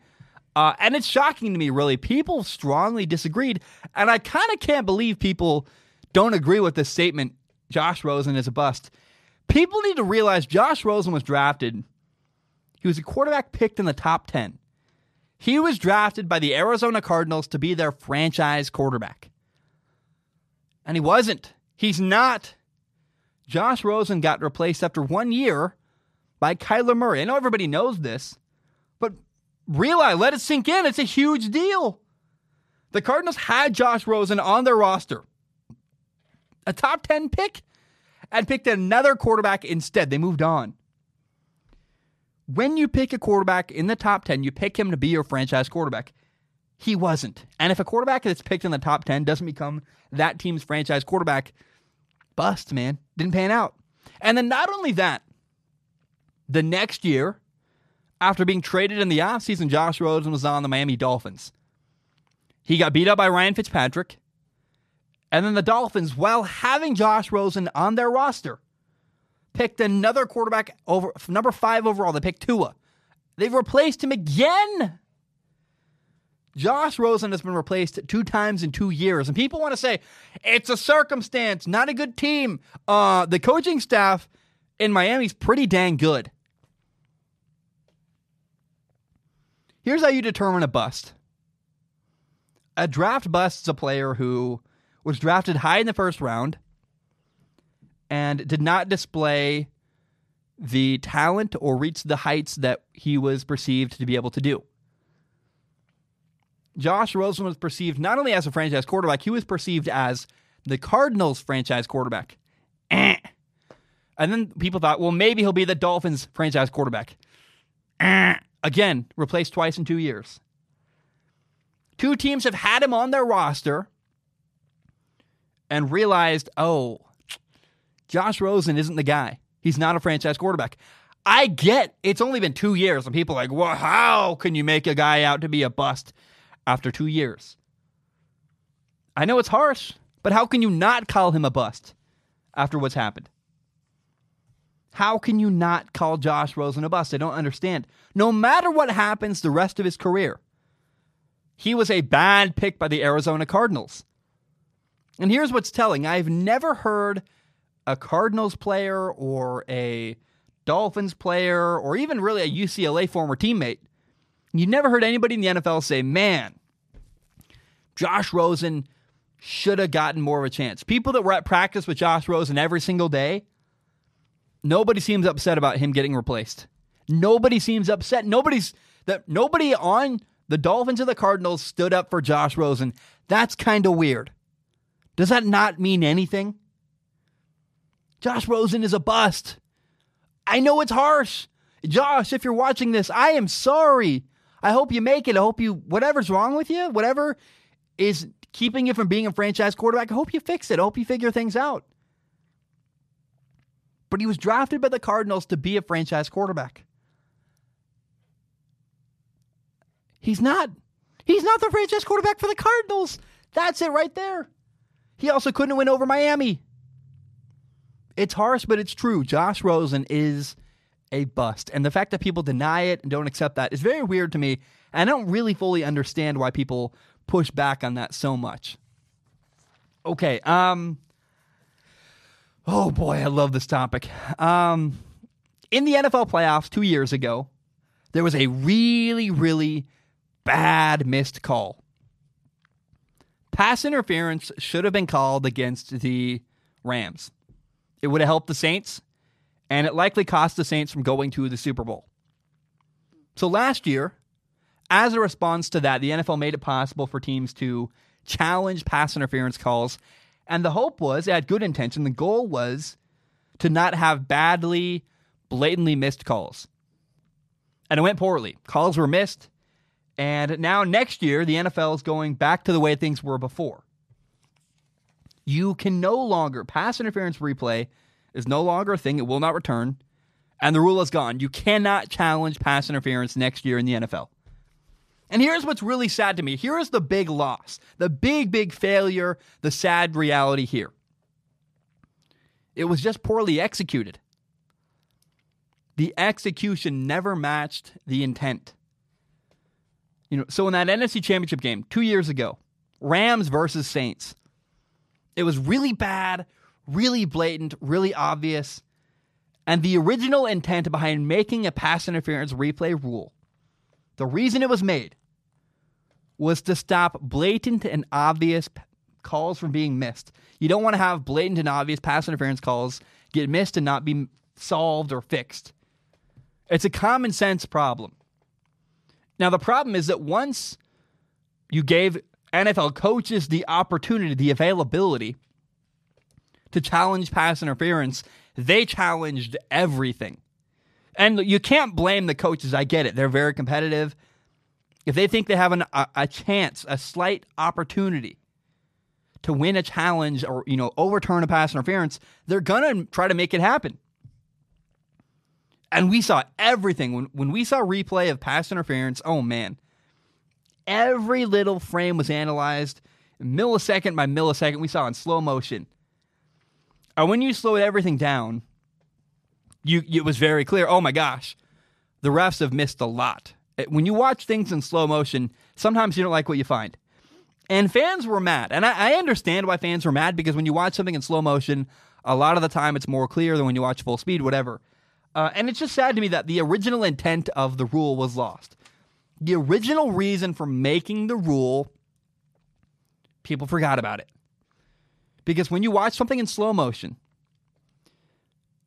A: Uh, and it's shocking to me, really. People strongly disagreed. And I kind of can't believe people don't agree with this statement Josh Rosen is a bust. People need to realize Josh Rosen was drafted. He was a quarterback picked in the top 10. He was drafted by the Arizona Cardinals to be their franchise quarterback. And he wasn't. He's not. Josh Rosen got replaced after one year by Kyler Murray. I know everybody knows this, but realize, let it sink in. It's a huge deal. The Cardinals had Josh Rosen on their roster, a top 10 pick, and picked another quarterback instead. They moved on. When you pick a quarterback in the top 10, you pick him to be your franchise quarterback. He wasn't. And if a quarterback that's picked in the top 10 doesn't become that team's franchise quarterback, bust, man. Didn't pan out. And then not only that, the next year, after being traded in the offseason, Josh Rosen was on the Miami Dolphins. He got beat up by Ryan Fitzpatrick. And then the Dolphins, while having Josh Rosen on their roster, picked another quarterback over number five overall. They picked Tua. They've replaced him again. Josh Rosen has been replaced two times in two years, and people want to say it's a circumstance, not a good team. Uh, the coaching staff in Miami is pretty dang good. Here's how you determine a bust. A draft bust is a player who was drafted high in the first round and did not display the talent or reach the heights that he was perceived to be able to do. Josh Rosen was perceived not only as a franchise quarterback, he was perceived as the Cardinals franchise quarterback. Eh. And then people thought, well, maybe he'll be the Dolphins franchise quarterback. Eh. Again, replaced twice in two years. Two teams have had him on their roster and realized, oh, Josh Rosen isn't the guy. He's not a franchise quarterback. I get it's only been two years, and people are like, well, how can you make a guy out to be a bust after two years? I know it's harsh, but how can you not call him a bust after what's happened? How can you not call Josh Rosen a bust? I don't understand. No matter what happens the rest of his career, he was a bad pick by the Arizona Cardinals. And here's what's telling I've never heard a Cardinals player or a Dolphins player or even really a UCLA former teammate. You've never heard anybody in the NFL say, man, Josh Rosen should have gotten more of a chance. People that were at practice with Josh Rosen every single day Nobody seems upset about him getting replaced. Nobody seems upset. Nobody's that nobody on the Dolphins or the Cardinals stood up for Josh Rosen. That's kind of weird. Does that not mean anything? Josh Rosen is a bust. I know it's harsh. Josh, if you're watching this, I am sorry. I hope you make it. I hope you, whatever's wrong with you, whatever is keeping you from being a franchise quarterback, I hope you fix it. I hope you figure things out but he was drafted by the Cardinals to be a franchise quarterback. He's not. He's not the franchise quarterback for the Cardinals. That's it right there. He also couldn't win over Miami. It's harsh, but it's true. Josh Rosen is a bust. And the fact that people deny it and don't accept that is very weird to me. And I don't really fully understand why people push back on that so much. Okay, um Oh boy, I love this topic. Um, in the NFL playoffs two years ago, there was a really, really bad missed call. Pass interference should have been called against the Rams. It would have helped the Saints, and it likely cost the Saints from going to the Super Bowl. So last year, as a response to that, the NFL made it possible for teams to challenge pass interference calls and the hope was, it had good intention, the goal was to not have badly, blatantly missed calls. And it went poorly. Calls were missed. And now next year, the NFL is going back to the way things were before. You can no longer, pass interference replay is no longer a thing. It will not return. And the rule is gone. You cannot challenge pass interference next year in the NFL. And here's what's really sad to me. Here is the big loss, the big, big failure, the sad reality here. It was just poorly executed. the execution never matched the intent. You know, so in that NFC Championship game 2 years ago, Rams versus Saints. It was really bad, really blatant, really obvious. And the original intent behind making a pass interference replay rule, the reason it was made was to stop blatant and obvious calls from being missed. You don't want to have blatant and obvious pass interference calls get missed and not be solved or fixed. It's a common sense problem. Now, the problem is that once you gave NFL coaches the opportunity, the availability to challenge pass interference, they challenged everything. And you can't blame the coaches. I get it. They're very competitive. If they think they have an, a, a chance, a slight opportunity to win a challenge or you know overturn a pass interference, they're gonna try to make it happen. And we saw everything when when we saw replay of pass interference. Oh man, every little frame was analyzed millisecond by millisecond. We saw in slow motion. And when you slowed everything down, you it was very clear. Oh my gosh, the refs have missed a lot. Uh, when you watch things in slow motion, sometimes you don't like what you find. And fans were mad. And I, I, understand why fans were mad because when you watch something in slow motion, a lot of the time it's more clear than when you watch full speed, whatever. Uh, and it's just sad to me that the original intent of the rule was lost. The original reason for making the rule, people forgot about it. Because when you watch something in slow motion,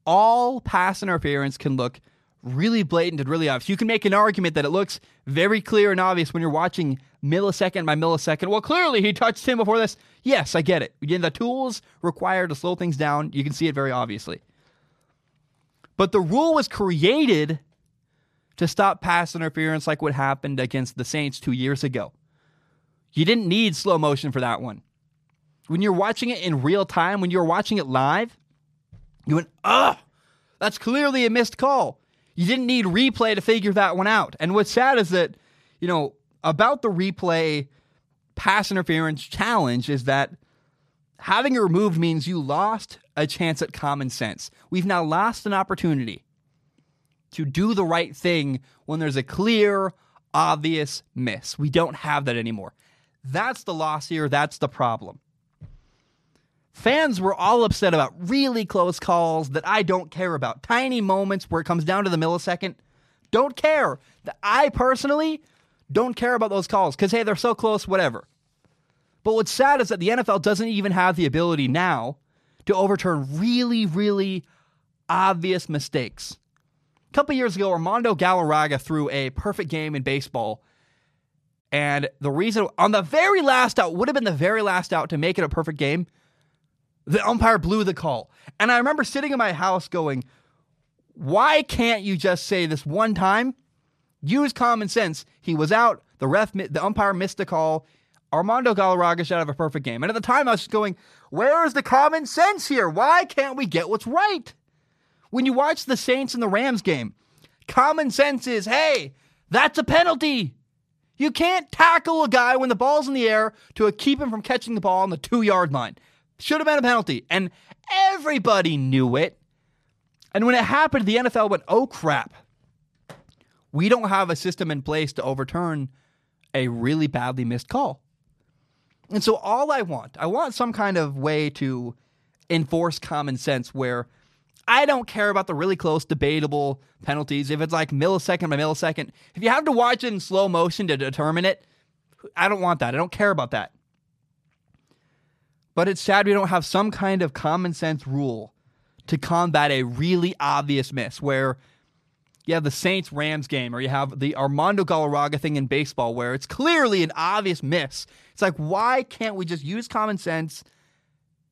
A: all pass interference can look really blatant and really obvious. You can make an argument that it looks very clear and obvious when you're watching millisecond by millisecond. Well, clearly he touched him before this. Yes, I get it. Again, the tools required to slow things down, you can see it very obviously. But the rule was created to stop pass interference like what happened against the Saints two years ago. You didn't need slow motion for that one. When you're watching it in real time, when you're watching it live, you went, ugh, that's clearly a missed call. You didn't need replay to figure that one out. And what's sad is that, you know, about the replay pass interference challenge is that having it removed means you lost a chance at common sense. We've now lost an opportunity to do the right thing when there's a clear, obvious miss. We don't have that anymore. That's the loss here. That's the problem. Fans were all upset about really close calls that I don't care about. Tiny moments where it comes down to the millisecond. Don't care. I personally don't care about those calls because, hey, they're so close, whatever. But what's sad is that the NFL doesn't even have the ability now to overturn really, really obvious mistakes. A couple years ago, Armando Galarraga threw a perfect game in baseball. And the reason on the very last out would have been the very last out to make it a perfect game the umpire blew the call. And I remember sitting in my house going, why can't you just say this one time? Use common sense. He was out. The ref, the umpire missed the call. Armando Galarraga should have a perfect game. And at the time, I was just going, where is the common sense here? Why can't we get what's right? When you watch the Saints and the Rams game, common sense is, hey, that's a penalty. You can't tackle a guy when the ball's in the air to keep him from catching the ball on the two yard line. Should have been a penalty. And everybody knew it. And when it happened, the NFL went, oh crap. We don't have a system in place to overturn a really badly missed call. And so all I want, I want some kind of way to enforce common sense where I don't care about the really close, debatable penalties. If it's like millisecond by millisecond, if you have to watch it in slow motion to determine it, I don't want that. I don't care about that. But it's sad we don't have some kind of common sense rule to combat a really obvious miss where you have the Saints Rams game or you have the Armando Galarraga thing in baseball where it's clearly an obvious miss. It's like, why can't we just use common sense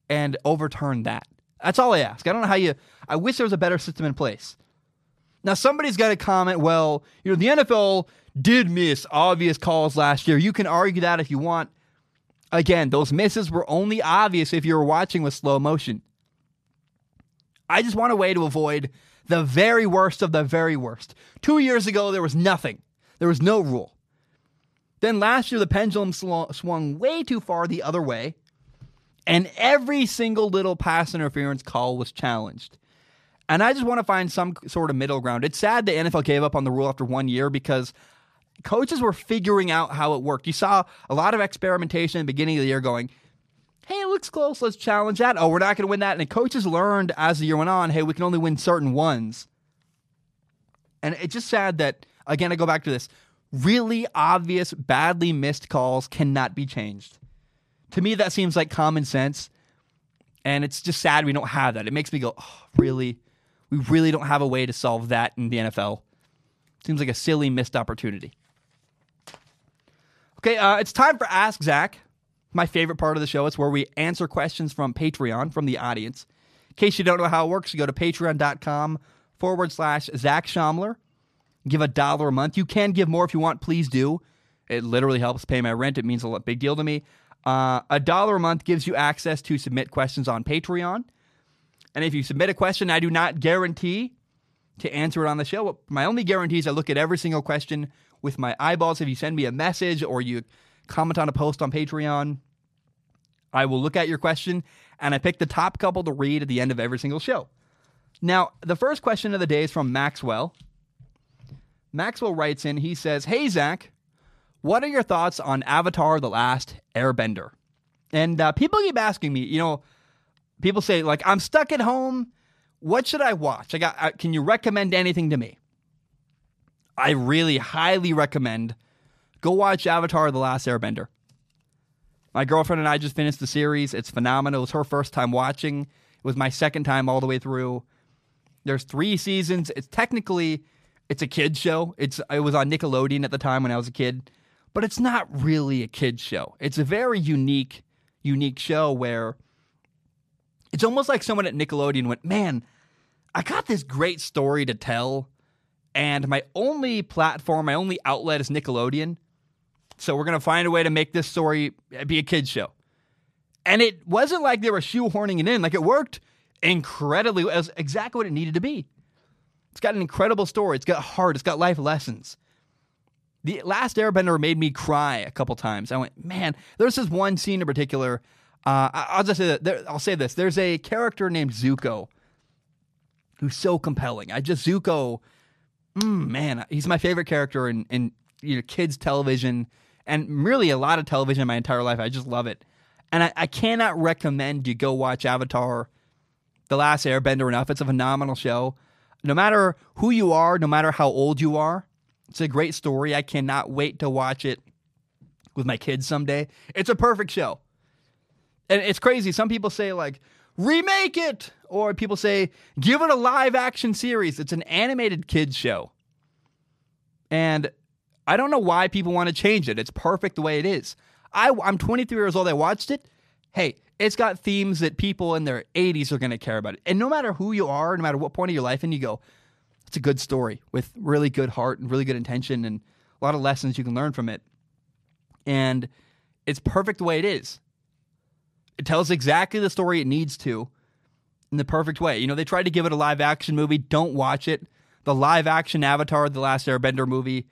A: and overturn that? That's all I ask. I don't know how you, I wish there was a better system in place. Now, somebody's got to comment, well, you know, the NFL did miss obvious calls last year. You can argue that if you want. Again, those misses were only obvious if you were watching with slow motion. I just want a way to avoid the very worst of the very worst. Two years ago, there was nothing, there was no rule. Then last year, the pendulum swung way too far the other way, and every single little pass interference call was challenged. And I just want to find some sort of middle ground. It's sad the NFL gave up on the rule after one year because coaches were figuring out how it worked. You saw a lot of experimentation at the beginning of the year going, hey, it looks close. Let's challenge that. Oh, we're not going to win that. And coaches learned as the year went on, hey, we can only win certain ones. And it's just sad that, again, I go back to this really obvious, badly missed calls cannot be changed. To me, that seems like common sense. And it's just sad we don't have that. It makes me go, oh, really? We really don't have a way to solve that in the NFL. Seems like a silly missed opportunity. Okay, uh, it's time for Ask Zac. My favorite part of the show. It's where we answer questions from Patreon, from the audience. In case you don't know how it works, you go to patreon.com forward slash Zac Shomler. Give a dollar a month. You can give more if you want. Please do. It literally helps pay my rent. It means a big deal to me. Uh, a dollar a month gives you access to submit questions on Patreon. And if you submit a question, I do not guarantee to answer it on the show. My only guarantee is I look at every single question with my eyeballs. If you send me a message or you comment on a post on Patreon, I will look at your question and I pick the top couple to read at the end of every single show. Now, the first question of the day is from Maxwell. Maxwell writes in, he says, Hey, Zac, what are your thoughts on Avatar The Last Airbender? And uh, people keep asking me, you know, people say, like, I'm stuck at home. What should I watch? I got, uh, can you recommend anything to me? I really highly recommend go watch Avatar The Last Airbender. My girlfriend and I just finished the series. It's phenomenal. It was her first time watching. It was my second time all the way through. There's three seasons. It's technically it's a kids show. It's it was on Nickelodeon at the time when I was a kid, but it's not really a kids show. It's a very unique unique show where it's almost like someone at Nickelodeon went, "Man, I got this great story to tell, and my only platform, my only outlet is Nickelodeon. So we're going to find a way to make this story be a kids show." And it wasn't like they were shoehorning it in. Like it worked incredibly. It was exactly what it needed to be. It's got an incredible story. It's got heart. It's got life lessons. The last Airbender made me cry a couple times. I went, man. There's this one scene in particular. Uh, I'll just say that. I'll say this. There's a character named Zuko who's so compelling. I just Zuko, mm, man, he's my favorite character in in you know kids television and really a lot of television in my entire life. I just love it, and I, I cannot recommend you go watch Avatar the Last Airbender enough. It's a phenomenal show. No matter who you are, no matter how old you are, it's a great story. I cannot wait to watch it with my kids someday. It's a perfect show. And it's crazy. Some people say, like, remake it, or people say, give it a live action series. It's an animated kids show. And I don't know why people want to change it. It's perfect the way it is. I, I'm 23 years old. I watched it. Hey, it's got themes that people in their 80s are going to care about. And no matter who you are, no matter what point of your life, and you go, it's a good story with really good heart and really good intention and a lot of lessons you can learn from it. And it's perfect the way it is. It tells exactly the story it needs to in the perfect way. You know, they tried to give it a live action movie. Don't watch it. The live action Avatar, the last Airbender movie,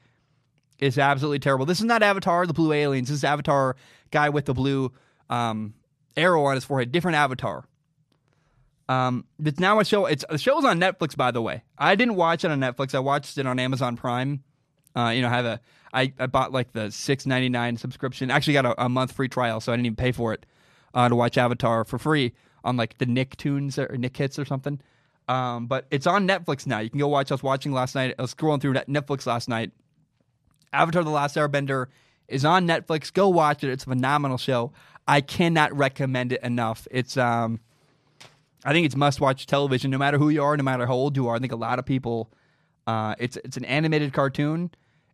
A: is absolutely terrible. This is not Avatar, the blue aliens. This is Avatar guy with the blue um, arrow on his forehead, different avatar. Um, it's now a show. It's the show's on Netflix, by the way. I didn't watch it on Netflix. I watched it on Amazon Prime. Uh, you know, have a I, I bought like the six ninety nine subscription. Actually, got a, a, month free trial, so I didn't even pay for it uh, to watch Avatar for free on like the Nicktoons or Nick Hits or something. Um, but it's on Netflix now. You can go watch. I was watching last night. I was scrolling through Netflix last night. Avatar: The Last Airbender is on Netflix. Go watch it. It's a phenomenal show. I cannot recommend it enough. It's um, I think it's must watch television, no matter who you are, no matter how old you are. I think a lot of people, uh, it's it's an animated cartoon,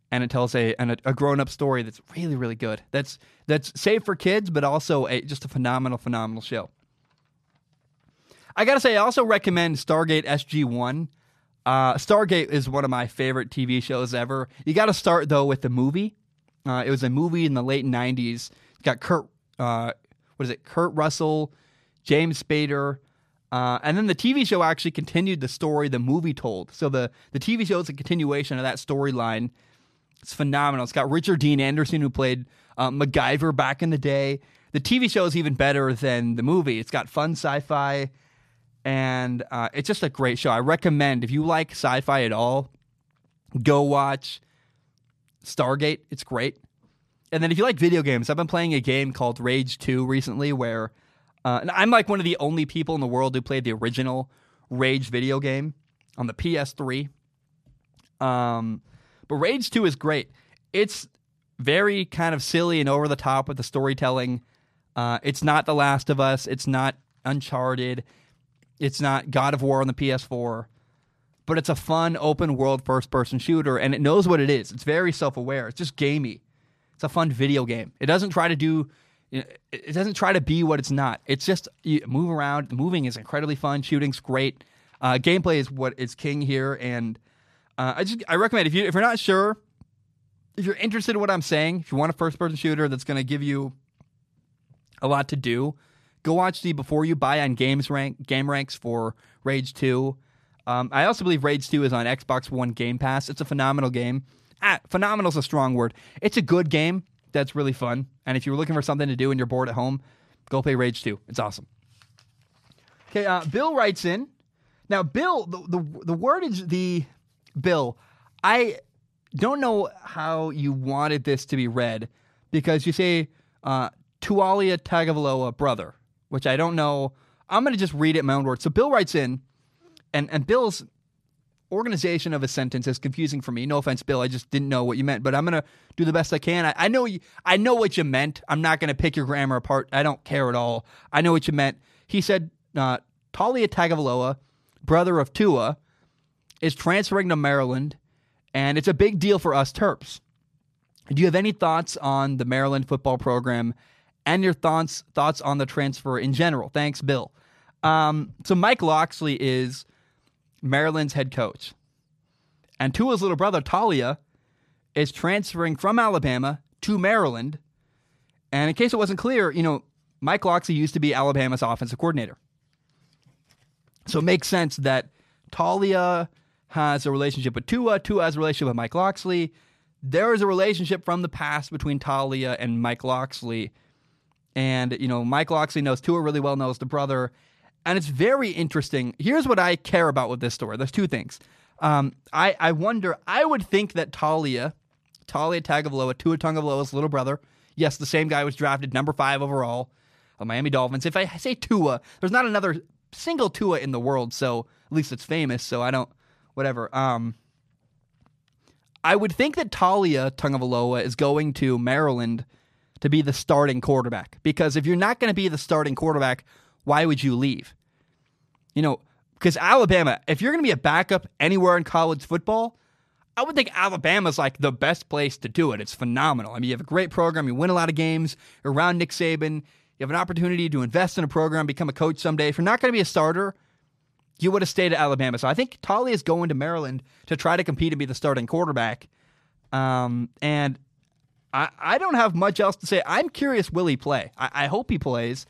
A: and it tells a a, a grown up story that's really really good. That's that's safe for kids, but also a, just a phenomenal phenomenal show. I gotta say, I also recommend Stargate SG One. Uh, Stargate is one of my favorite TV shows ever. You got to start though with the movie. Uh, it was a movie in the late '90s. It's got Kurt uh, what is it? Kurt Russell, James Spader. Uh, and then the TV show actually continued the story the movie told. So the, the TV show is a continuation of that storyline. It's phenomenal. It's got Richard Dean Anderson, who played uh, MacGyver back in the day. The TV show is even better than the movie. It's got fun sci fi. And uh, it's just a great show. I recommend if you like sci-fi at all, go watch Stargate. It's great. And then if you like video games, I've been playing a game called Rage 2 recently where uh, and I'm like one of the only people in the world who played the original Rage video game on the PS3. Um, but Rage 2 is great. It's very kind of silly and over the top with the storytelling. Uh, it's not The Last of Us. It's not Uncharted. It's not God of War on the PS4. But it's a fun open world first person shooter and it knows what it is. It's very self aware. It's just gamey. It's a fun video game. It doesn't try to do it doesn't try to be what it's not. It's just you move around. The moving is incredibly fun. Shooting's great. Uh, gameplay is what is king here, and uh, I just I recommend if you if you're not sure, if you're interested in what I'm saying, if you want a first person shooter that's going to give you a lot to do, go watch the before you buy on Games Rank GameRanx for Rage Two. Um, I also believe Rage Two is on Xbox One Game Pass. It's a phenomenal game. Ah, phenomenal is a strong word. It's a good game that's really fun. And if you're looking for something to do and you're bored at home, go play Rage 2. It's awesome. Okay, uh, Bill writes in. Now, Bill, the, the the word is the Bill. I don't know how you wanted this to be read because you say uh, Taulia Tagovailoa brother, which I don't know. I'm going to just read it in my own words. So Bill writes in, and and Bill's organization of a sentence is confusing for me. No offense, Bill. I just didn't know what you meant, but I'm gonna do the best I can. I, I know you. I know what you meant. I'm not gonna pick your grammar apart. I don't care at all. I know what you meant. He said uh, Taulia Tagovailoa, brother of Tua, is transferring to Maryland, and it's a big deal for us Terps. Do you have any thoughts on the Maryland football program and your thoughts thoughts on the transfer in general? Thanks, Bill. Um, so Mike Locksley is Maryland's head coach. And Tua's little brother, Taulia is transferring from Alabama to Maryland. And in case it wasn't clear, you know, Mike Locksley used to be Alabama's offensive coordinator. So it makes sense that Taulia has a relationship with Tua, Tua has a relationship with Mike Locksley. There is a relationship from the past between Taulia and Mike Locksley. And, you know, Mike Locksley knows Tua really well, knows the brother. And it's very interesting. Here's what I care about with this story. There's two things. Um, I, I wonder, I would think that Taulia, Taulia Tagovailoa, Tua Tagovailoa's little brother, yes, the same guy was drafted number five overall of Miami Dolphins. If I say Tua, there's not another single Tua in the world, so at least it's famous, so I don't, whatever. Um, I would think that Taulia Tagovailoa is going to Maryland to be the starting quarterback because if you're not going to be the starting quarterback, why would you leave? You know, because Alabama, if you're going to be a backup anywhere in college football, I would think Alabama's like the best place to do it. It's phenomenal. I mean, you have a great program, you win a lot of games, you're around Nick Saban, you have an opportunity to invest in a program, become a coach someday. If you're not going to be a starter, you would have stayed at Alabama. So I think Taulia is going to Maryland to try to compete and be the starting quarterback. Um, and I, I don't have much else to say. I'm curious, will he play? I, I hope he plays.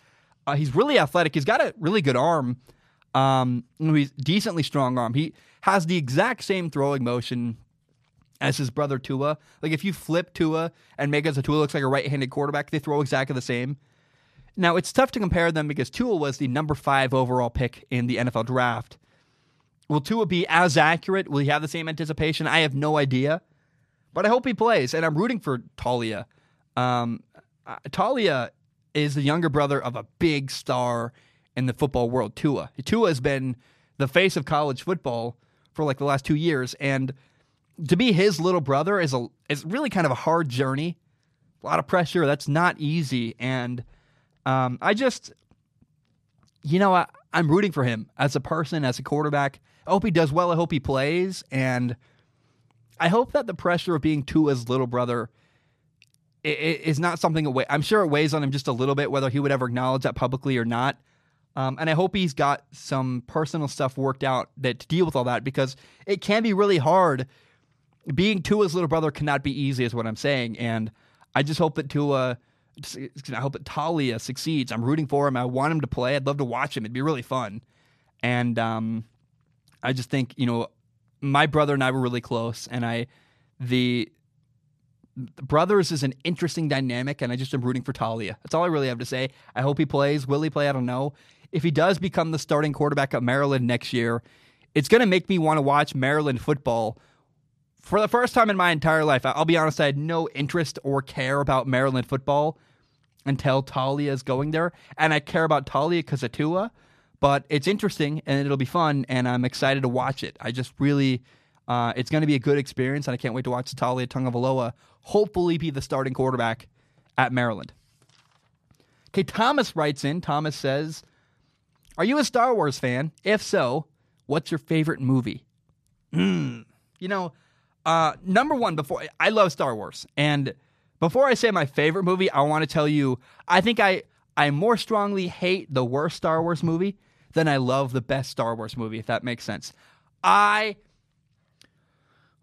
A: Uh, he's really athletic. He's got a really good arm. Um, he's decently strong arm. He has the exact same throwing motion as his brother Tua. Like if you flip Tua and make so Tua looks like a right-handed quarterback, they throw exactly the same. Now it's tough to compare them because Tua was the number five overall pick in the NFL draft. Will Tua be as accurate? Will he have the same anticipation? I have no idea, but I hope he plays, and I'm rooting for Taulia. Um, Taulia is the younger brother of a big star in the football world, Tua. Tua has been the face of college football for like the last two years, and to be his little brother is a is really kind of a hard journey. A lot of pressure. That's not easy, and um, I just, you know, I, I'm rooting for him as a person, as a quarterback. I hope he does well. I hope he plays, and I hope that the pressure of being Tua's little brother is not something that I'm sure it weighs on him just a little bit, whether he would ever acknowledge that publicly or not. Um, and I hope he's got some personal stuff worked out that to deal with all that because it can be really hard. Being Tua's little brother cannot be easy, is what I'm saying. And I just hope that Tua, I hope that Taulia succeeds. I'm rooting for him. I want him to play. I'd love to watch him. It'd be really fun. And um, I just think you know, my brother and I were really close, and I the brothers is an interesting dynamic, and I just am rooting for Taulia. That's all I really have to say. I hope he plays. Will he play? I don't know. if he does become the starting quarterback at Maryland next year, it's going to make me want to watch Maryland football. For the first time in my entire life, I'll be honest, I had no interest or care about Maryland football until Taulia is going there. And I care about Taulia because of Tua, but it's interesting and it'll be fun, and I'm excited to watch it. I just really, uh, it's going to be a good experience, and I can't wait to watch Taulia Tagovailoa hopefully be the starting quarterback at Maryland. Okay, Thomas writes in. Thomas says, Are you a Star Wars fan? If so, what's your favorite movie? Mm. You know, uh, number one, before I love Star Wars. And before I say my favorite movie, I want to tell you I think I, I more strongly hate the worst Star Wars movie than I love the best Star Wars movie, if that makes sense. I.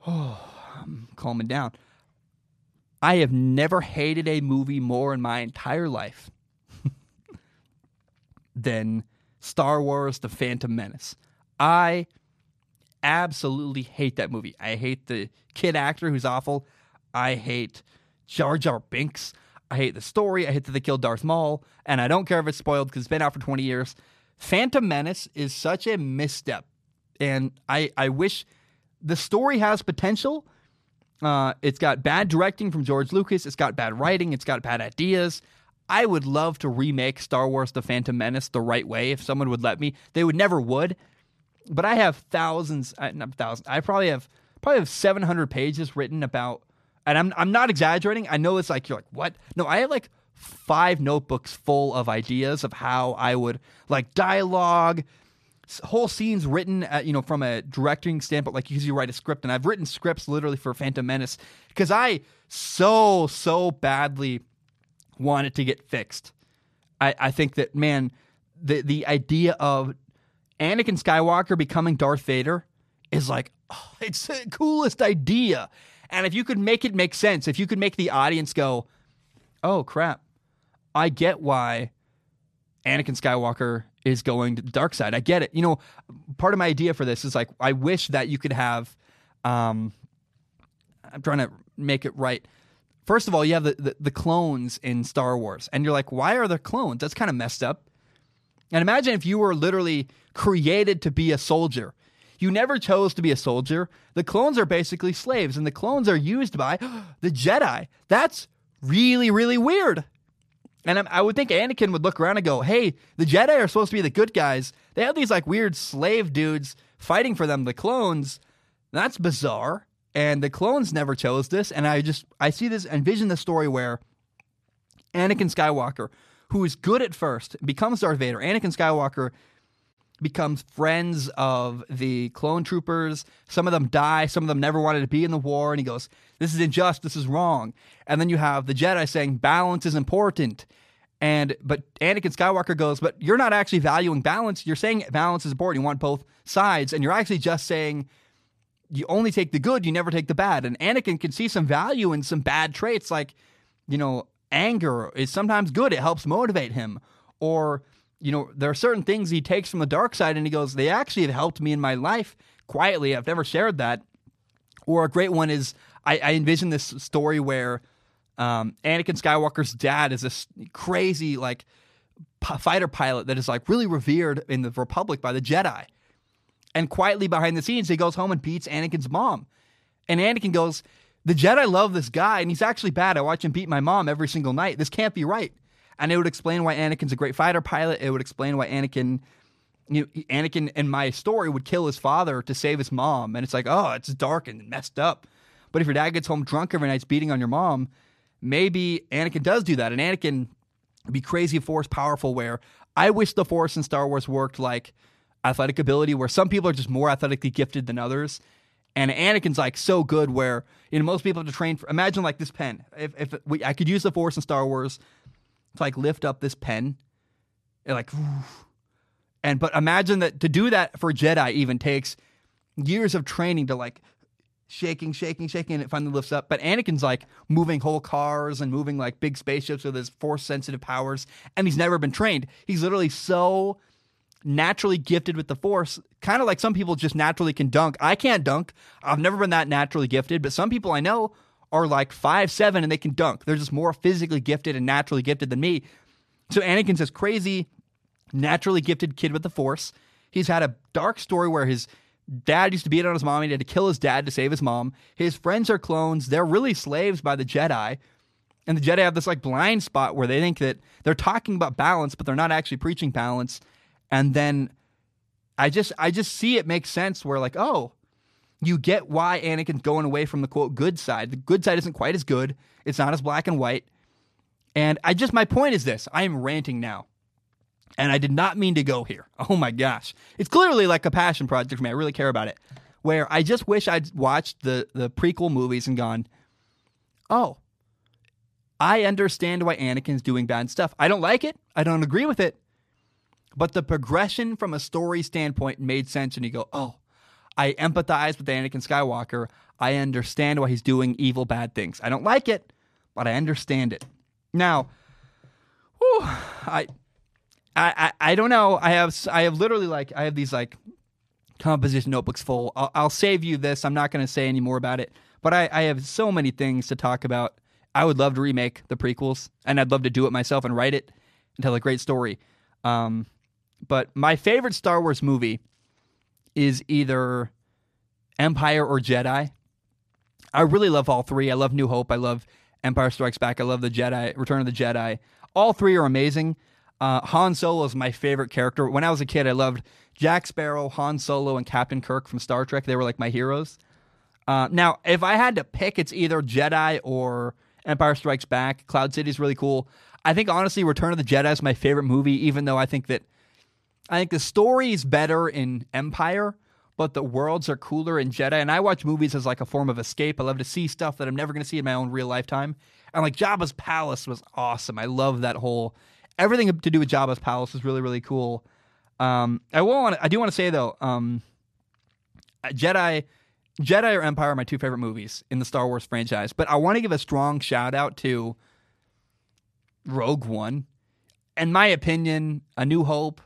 A: Oh, [SIGHS] I'm calming down. I have never hated a movie more in my entire life [LAUGHS] than Star Wars The Phantom Menace. I absolutely hate that movie. I hate the kid actor who's awful. I hate Jar Jar Binks. I hate the story. I hate that they killed Darth Maul. And I don't care if it's spoiled because it's been out for 20 years. Phantom Menace is such a misstep. And I, I wish the story has potential uh, it's got bad directing from George Lucas. It's got bad writing. It's got bad ideas. I would love to remake Star Wars The Phantom Menace the right way if someone would let me. They would never would. But I have thousands, not thousands. I probably have probably have 700 pages written about and I'm I'm not exaggerating. I know it's like you're like, "What?" No, I have like five notebooks full of ideas of how I would like dialogue, whole scenes written at, you know from a directing standpoint like because you write a script and i've written scripts literally for phantom menace because i so so badly want it to get fixed. I i think that man the the idea of anakin skywalker becoming darth vader is like [LAUGHS] oh, it's the coolest idea. And if you could make it make sense if you could make the audience go oh crap i get why anakin skywalker is going to the dark side. I get it. You know, part of my idea for this is like I wish that you could have. Um, I'm trying to make it right. First of all, you have the, the, the clones in Star Wars, and you're like, why are there clones? That's kind of messed up. And imagine if you were literally created to be a soldier. You never chose to be a soldier. The clones are basically slaves, and the clones are used by [GASPS] the Jedi. That's really, really weird. And I would think Anakin would look around and go, "Hey, the Jedi are supposed to be the good guys. They have these like weird slave dudes fighting for them, the clones. That's bizarre." And the clones never chose this. And I just I see this envision the story where Anakin Skywalker, who is good at first, becomes Darth Vader. Anakin Skywalker becomes friends of the clone troopers. Some of them die. Some of them never wanted to be in the war. And he goes, This is unjust. This is wrong. And then you have the Jedi saying, Balance is important. And but Anakin Skywalker goes, But you're not actually valuing balance. You're saying balance is important. You want both sides. And you're actually just saying, you only take the good, you never take the bad. And Anakin can see some value in some bad traits, like, you know, anger is sometimes good. It helps motivate him. Or you know, there are certain things he takes from the dark side and he goes, they actually have helped me in my life quietly. I've never shared that. Or a great one is I, I envision this story where um, Anakin Skywalker's dad is this crazy, like, p- fighter pilot that is like really revered in the Republic by the Jedi. And quietly behind the scenes, he goes home and beats Anakin's mom. And Anakin goes, The Jedi love this guy, and he's actually bad. I watch him beat my mom every single night. This can't be right and it would explain why Anakin's a great fighter pilot. It would explain why Anakin, you know, Anakin in my story would kill his father to save his mom, and it's like, oh, it's dark and messed up. But if your dad gets home drunk every night, beating on your mom, maybe Anakin does do that, and Anakin be crazy force powerful. Where I wish the Force in Star Wars worked like athletic ability, where some people are just more athletically gifted than others. And Anakin's like so good where you know most people have to train for. Imagine like this pen. If if we, I could use the Force in Star Wars, to like lift up this pen and like [SIGHS] and but imagine that to do that for Jedi even takes years of training to like shaking, shaking, shaking, and it finally lifts up. But Anakin's like moving whole cars and moving like big spaceships with his force sensitive powers, and he's never been trained. He's literally so naturally gifted with the force, kind of like some people just naturally can dunk. I can't dunk. I've never been that naturally gifted, but some people I know are like five seven and they can dunk. They're just more physically gifted and naturally gifted than me. So Anakin's this crazy naturally gifted kid with the Force. He's had a dark story where his dad used to beat on his mom. He had to kill his dad to save his mom. His friends are clones. They're really slaves by the Jedi. And the Jedi have this like blind spot where they think that they're talking about balance, but they're not actually preaching balance. And then I just I just see it makes sense where like, oh, you get why Anakin's going away from the quote good side. The good side isn't quite as good. It's not as black and white. And I just my point is this. I am ranting now. And I did not mean to go here. [LAUGHS] Oh my gosh. It's clearly like a passion project for me. I really care about it. Where I just wish I'd watched the the prequel movies and gone, "Oh, I understand why Anakin's doing bad stuff. I don't like it. I don't agree with it. But the progression from a story standpoint made sense. And you go, oh, I empathize with Anakin Skywalker. I understand why he's doing evil, bad things. I don't like it, but I understand it. Now, whew, I, I, I, don't know. I have, I have literally like, I have these like composition notebooks full. I'll, I'll save you this. I'm not going to say any more about it. But I, I have so many things to talk about I would love to remake the prequels, and I'd love to do it myself and write it and tell a great story. Um, but my favorite Star Wars movie is either Empire or Jedi. I really love all three. I love New Hope. I love Empire Strikes Back. I love the Jedi, Return of the Jedi. All three are amazing. Uh, Han Solo is my favorite character. When I was a kid, I loved Jack Sparrow, Han Solo, and Captain Kirk from Star Trek. They were like my heroes. Uh, now, if I had to pick, it's either Jedi or Empire Strikes Back. Cloud City is really cool. I think honestly, Return of the Jedi is my favorite movie, even though I think that I think the story is better in Empire, but the worlds are cooler in Jedi. And I watch movies as like a form of escape. I love to see stuff that I'm never going to see in my own real lifetime. And like Jabba's palace was awesome. I love that whole everything to do with Jabba's palace is really really cool. Um, I will want I do want to say though, um, Jedi Jedi or Empire are my two favorite movies in the Star Wars franchise, but I want to give a strong shout out to Rogue One. In my opinion, A New Hope,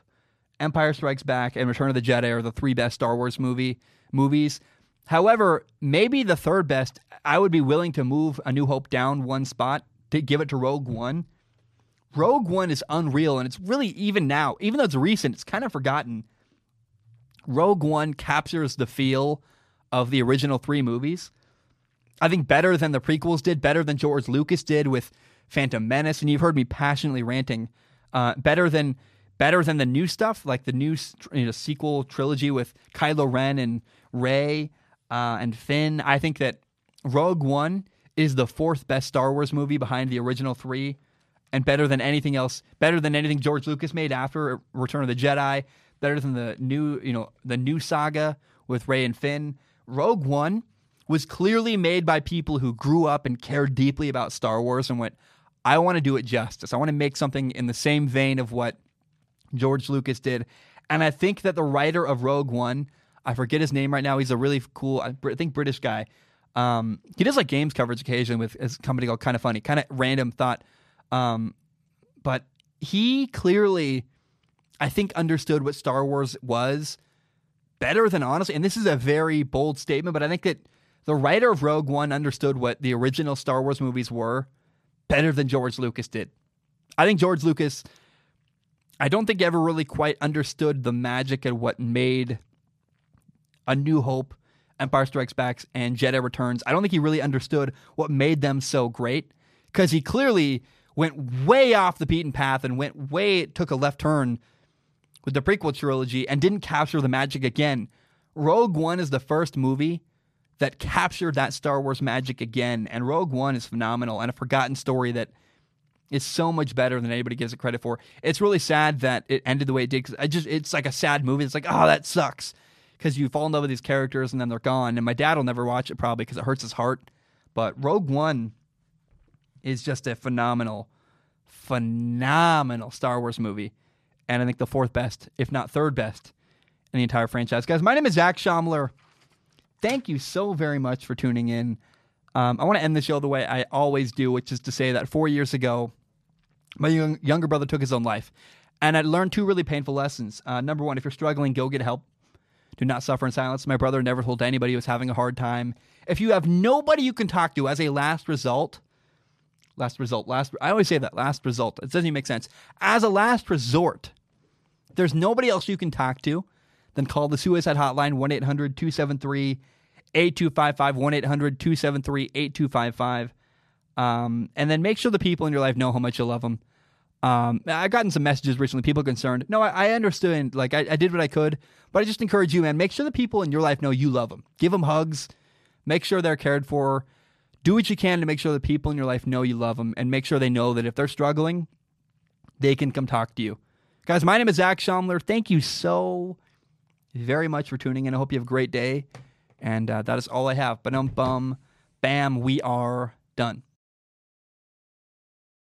A: Empire Strikes Back, and Return of the Jedi are the three best Star Wars movie movies. However, maybe the third best, I would be willing to move A New Hope down one spot to give it to Rogue One. Rogue One is unreal, and it's really even now, even though it's recent, it's kind of forgotten. Rogue One captures the feel of the original three movies. I think better than the prequels did, better than George Lucas did with Phantom Menace, and you've heard me passionately ranting. Uh, better than better than the new stuff, like the new you know, sequel trilogy with Kylo Ren and Rey uh, and Finn. I think that Rogue One is the fourth best Star Wars movie behind the original three, and better than anything else. Better than anything George Lucas made after Return of the Jedi. Better than the new, you know, the new saga with Rey and Finn. Rogue One was clearly made by people who grew up and cared deeply about Star Wars and went, I want to do it justice. I want to make something in the same vein of what George Lucas did. And I think that the writer of Rogue One, I forget his name right now. He's a really cool, I think British guy. Um, he does like games coverage occasionally with his company called Kind of Funny, kind of random thought. Um, but he clearly, I think, understood what Star Wars was better than honestly, and this is a very bold statement, but I think that the writer of Rogue One understood what the original Star Wars movies were better than George Lucas did. I think George Lucas, I don't think he ever really quite understood the magic and what made A New Hope, Empire Strikes Back, and Jedi Returns. I don't think he really understood what made them so great because he clearly went way off the beaten path and went way, took a left turn with the prequel trilogy and didn't capture the magic again. Rogue One is the first movie that captured that Star Wars magic again, and Rogue One is phenomenal and a forgotten story that is so much better than anybody gives it credit for. It's really sad that it ended the way it did. Cause I just it's like a sad movie. It's like oh that sucks because you fall in love with these characters and then they're gone. And my dad will never watch it probably because it hurts his heart. But Rogue One is just a phenomenal, phenomenal Star Wars movie and I think the fourth best, if not third best, in the entire franchise. Guys, my name is Zac Shomler. Thank you so very much for tuning in. Um, I want to end the show the way I always do, which is to say that four years ago, my young, younger brother took his own life. And I learned two really painful lessons. Uh, number one, if you're struggling, go get help. Do not suffer in silence. My brother never told anybody he was having a hard time. If you have nobody you can talk to as a last result, last result, last, I always say that, last result. It doesn't even make sense. As a last resort, there's nobody else you can talk to, then call the suicide hotline 1 800 273 8255 1 800 273 8255. Um, and then make sure the people in your life know how much you love them. Um, I've gotten some messages recently, people concerned. No, I, I understand. Like, I, I did what I could, but I just encourage you, man, make sure the people in your life know you love them. Give them hugs, make sure they're cared for. Do what you can to make sure the people in your life know you love them and make sure they know that if they're struggling, they can come talk to you. Guys, my name is Zac Shomler. Thank you so very much for tuning in. I hope you have a great day. And uh, that is all I have. But um, bum, bam, we are done.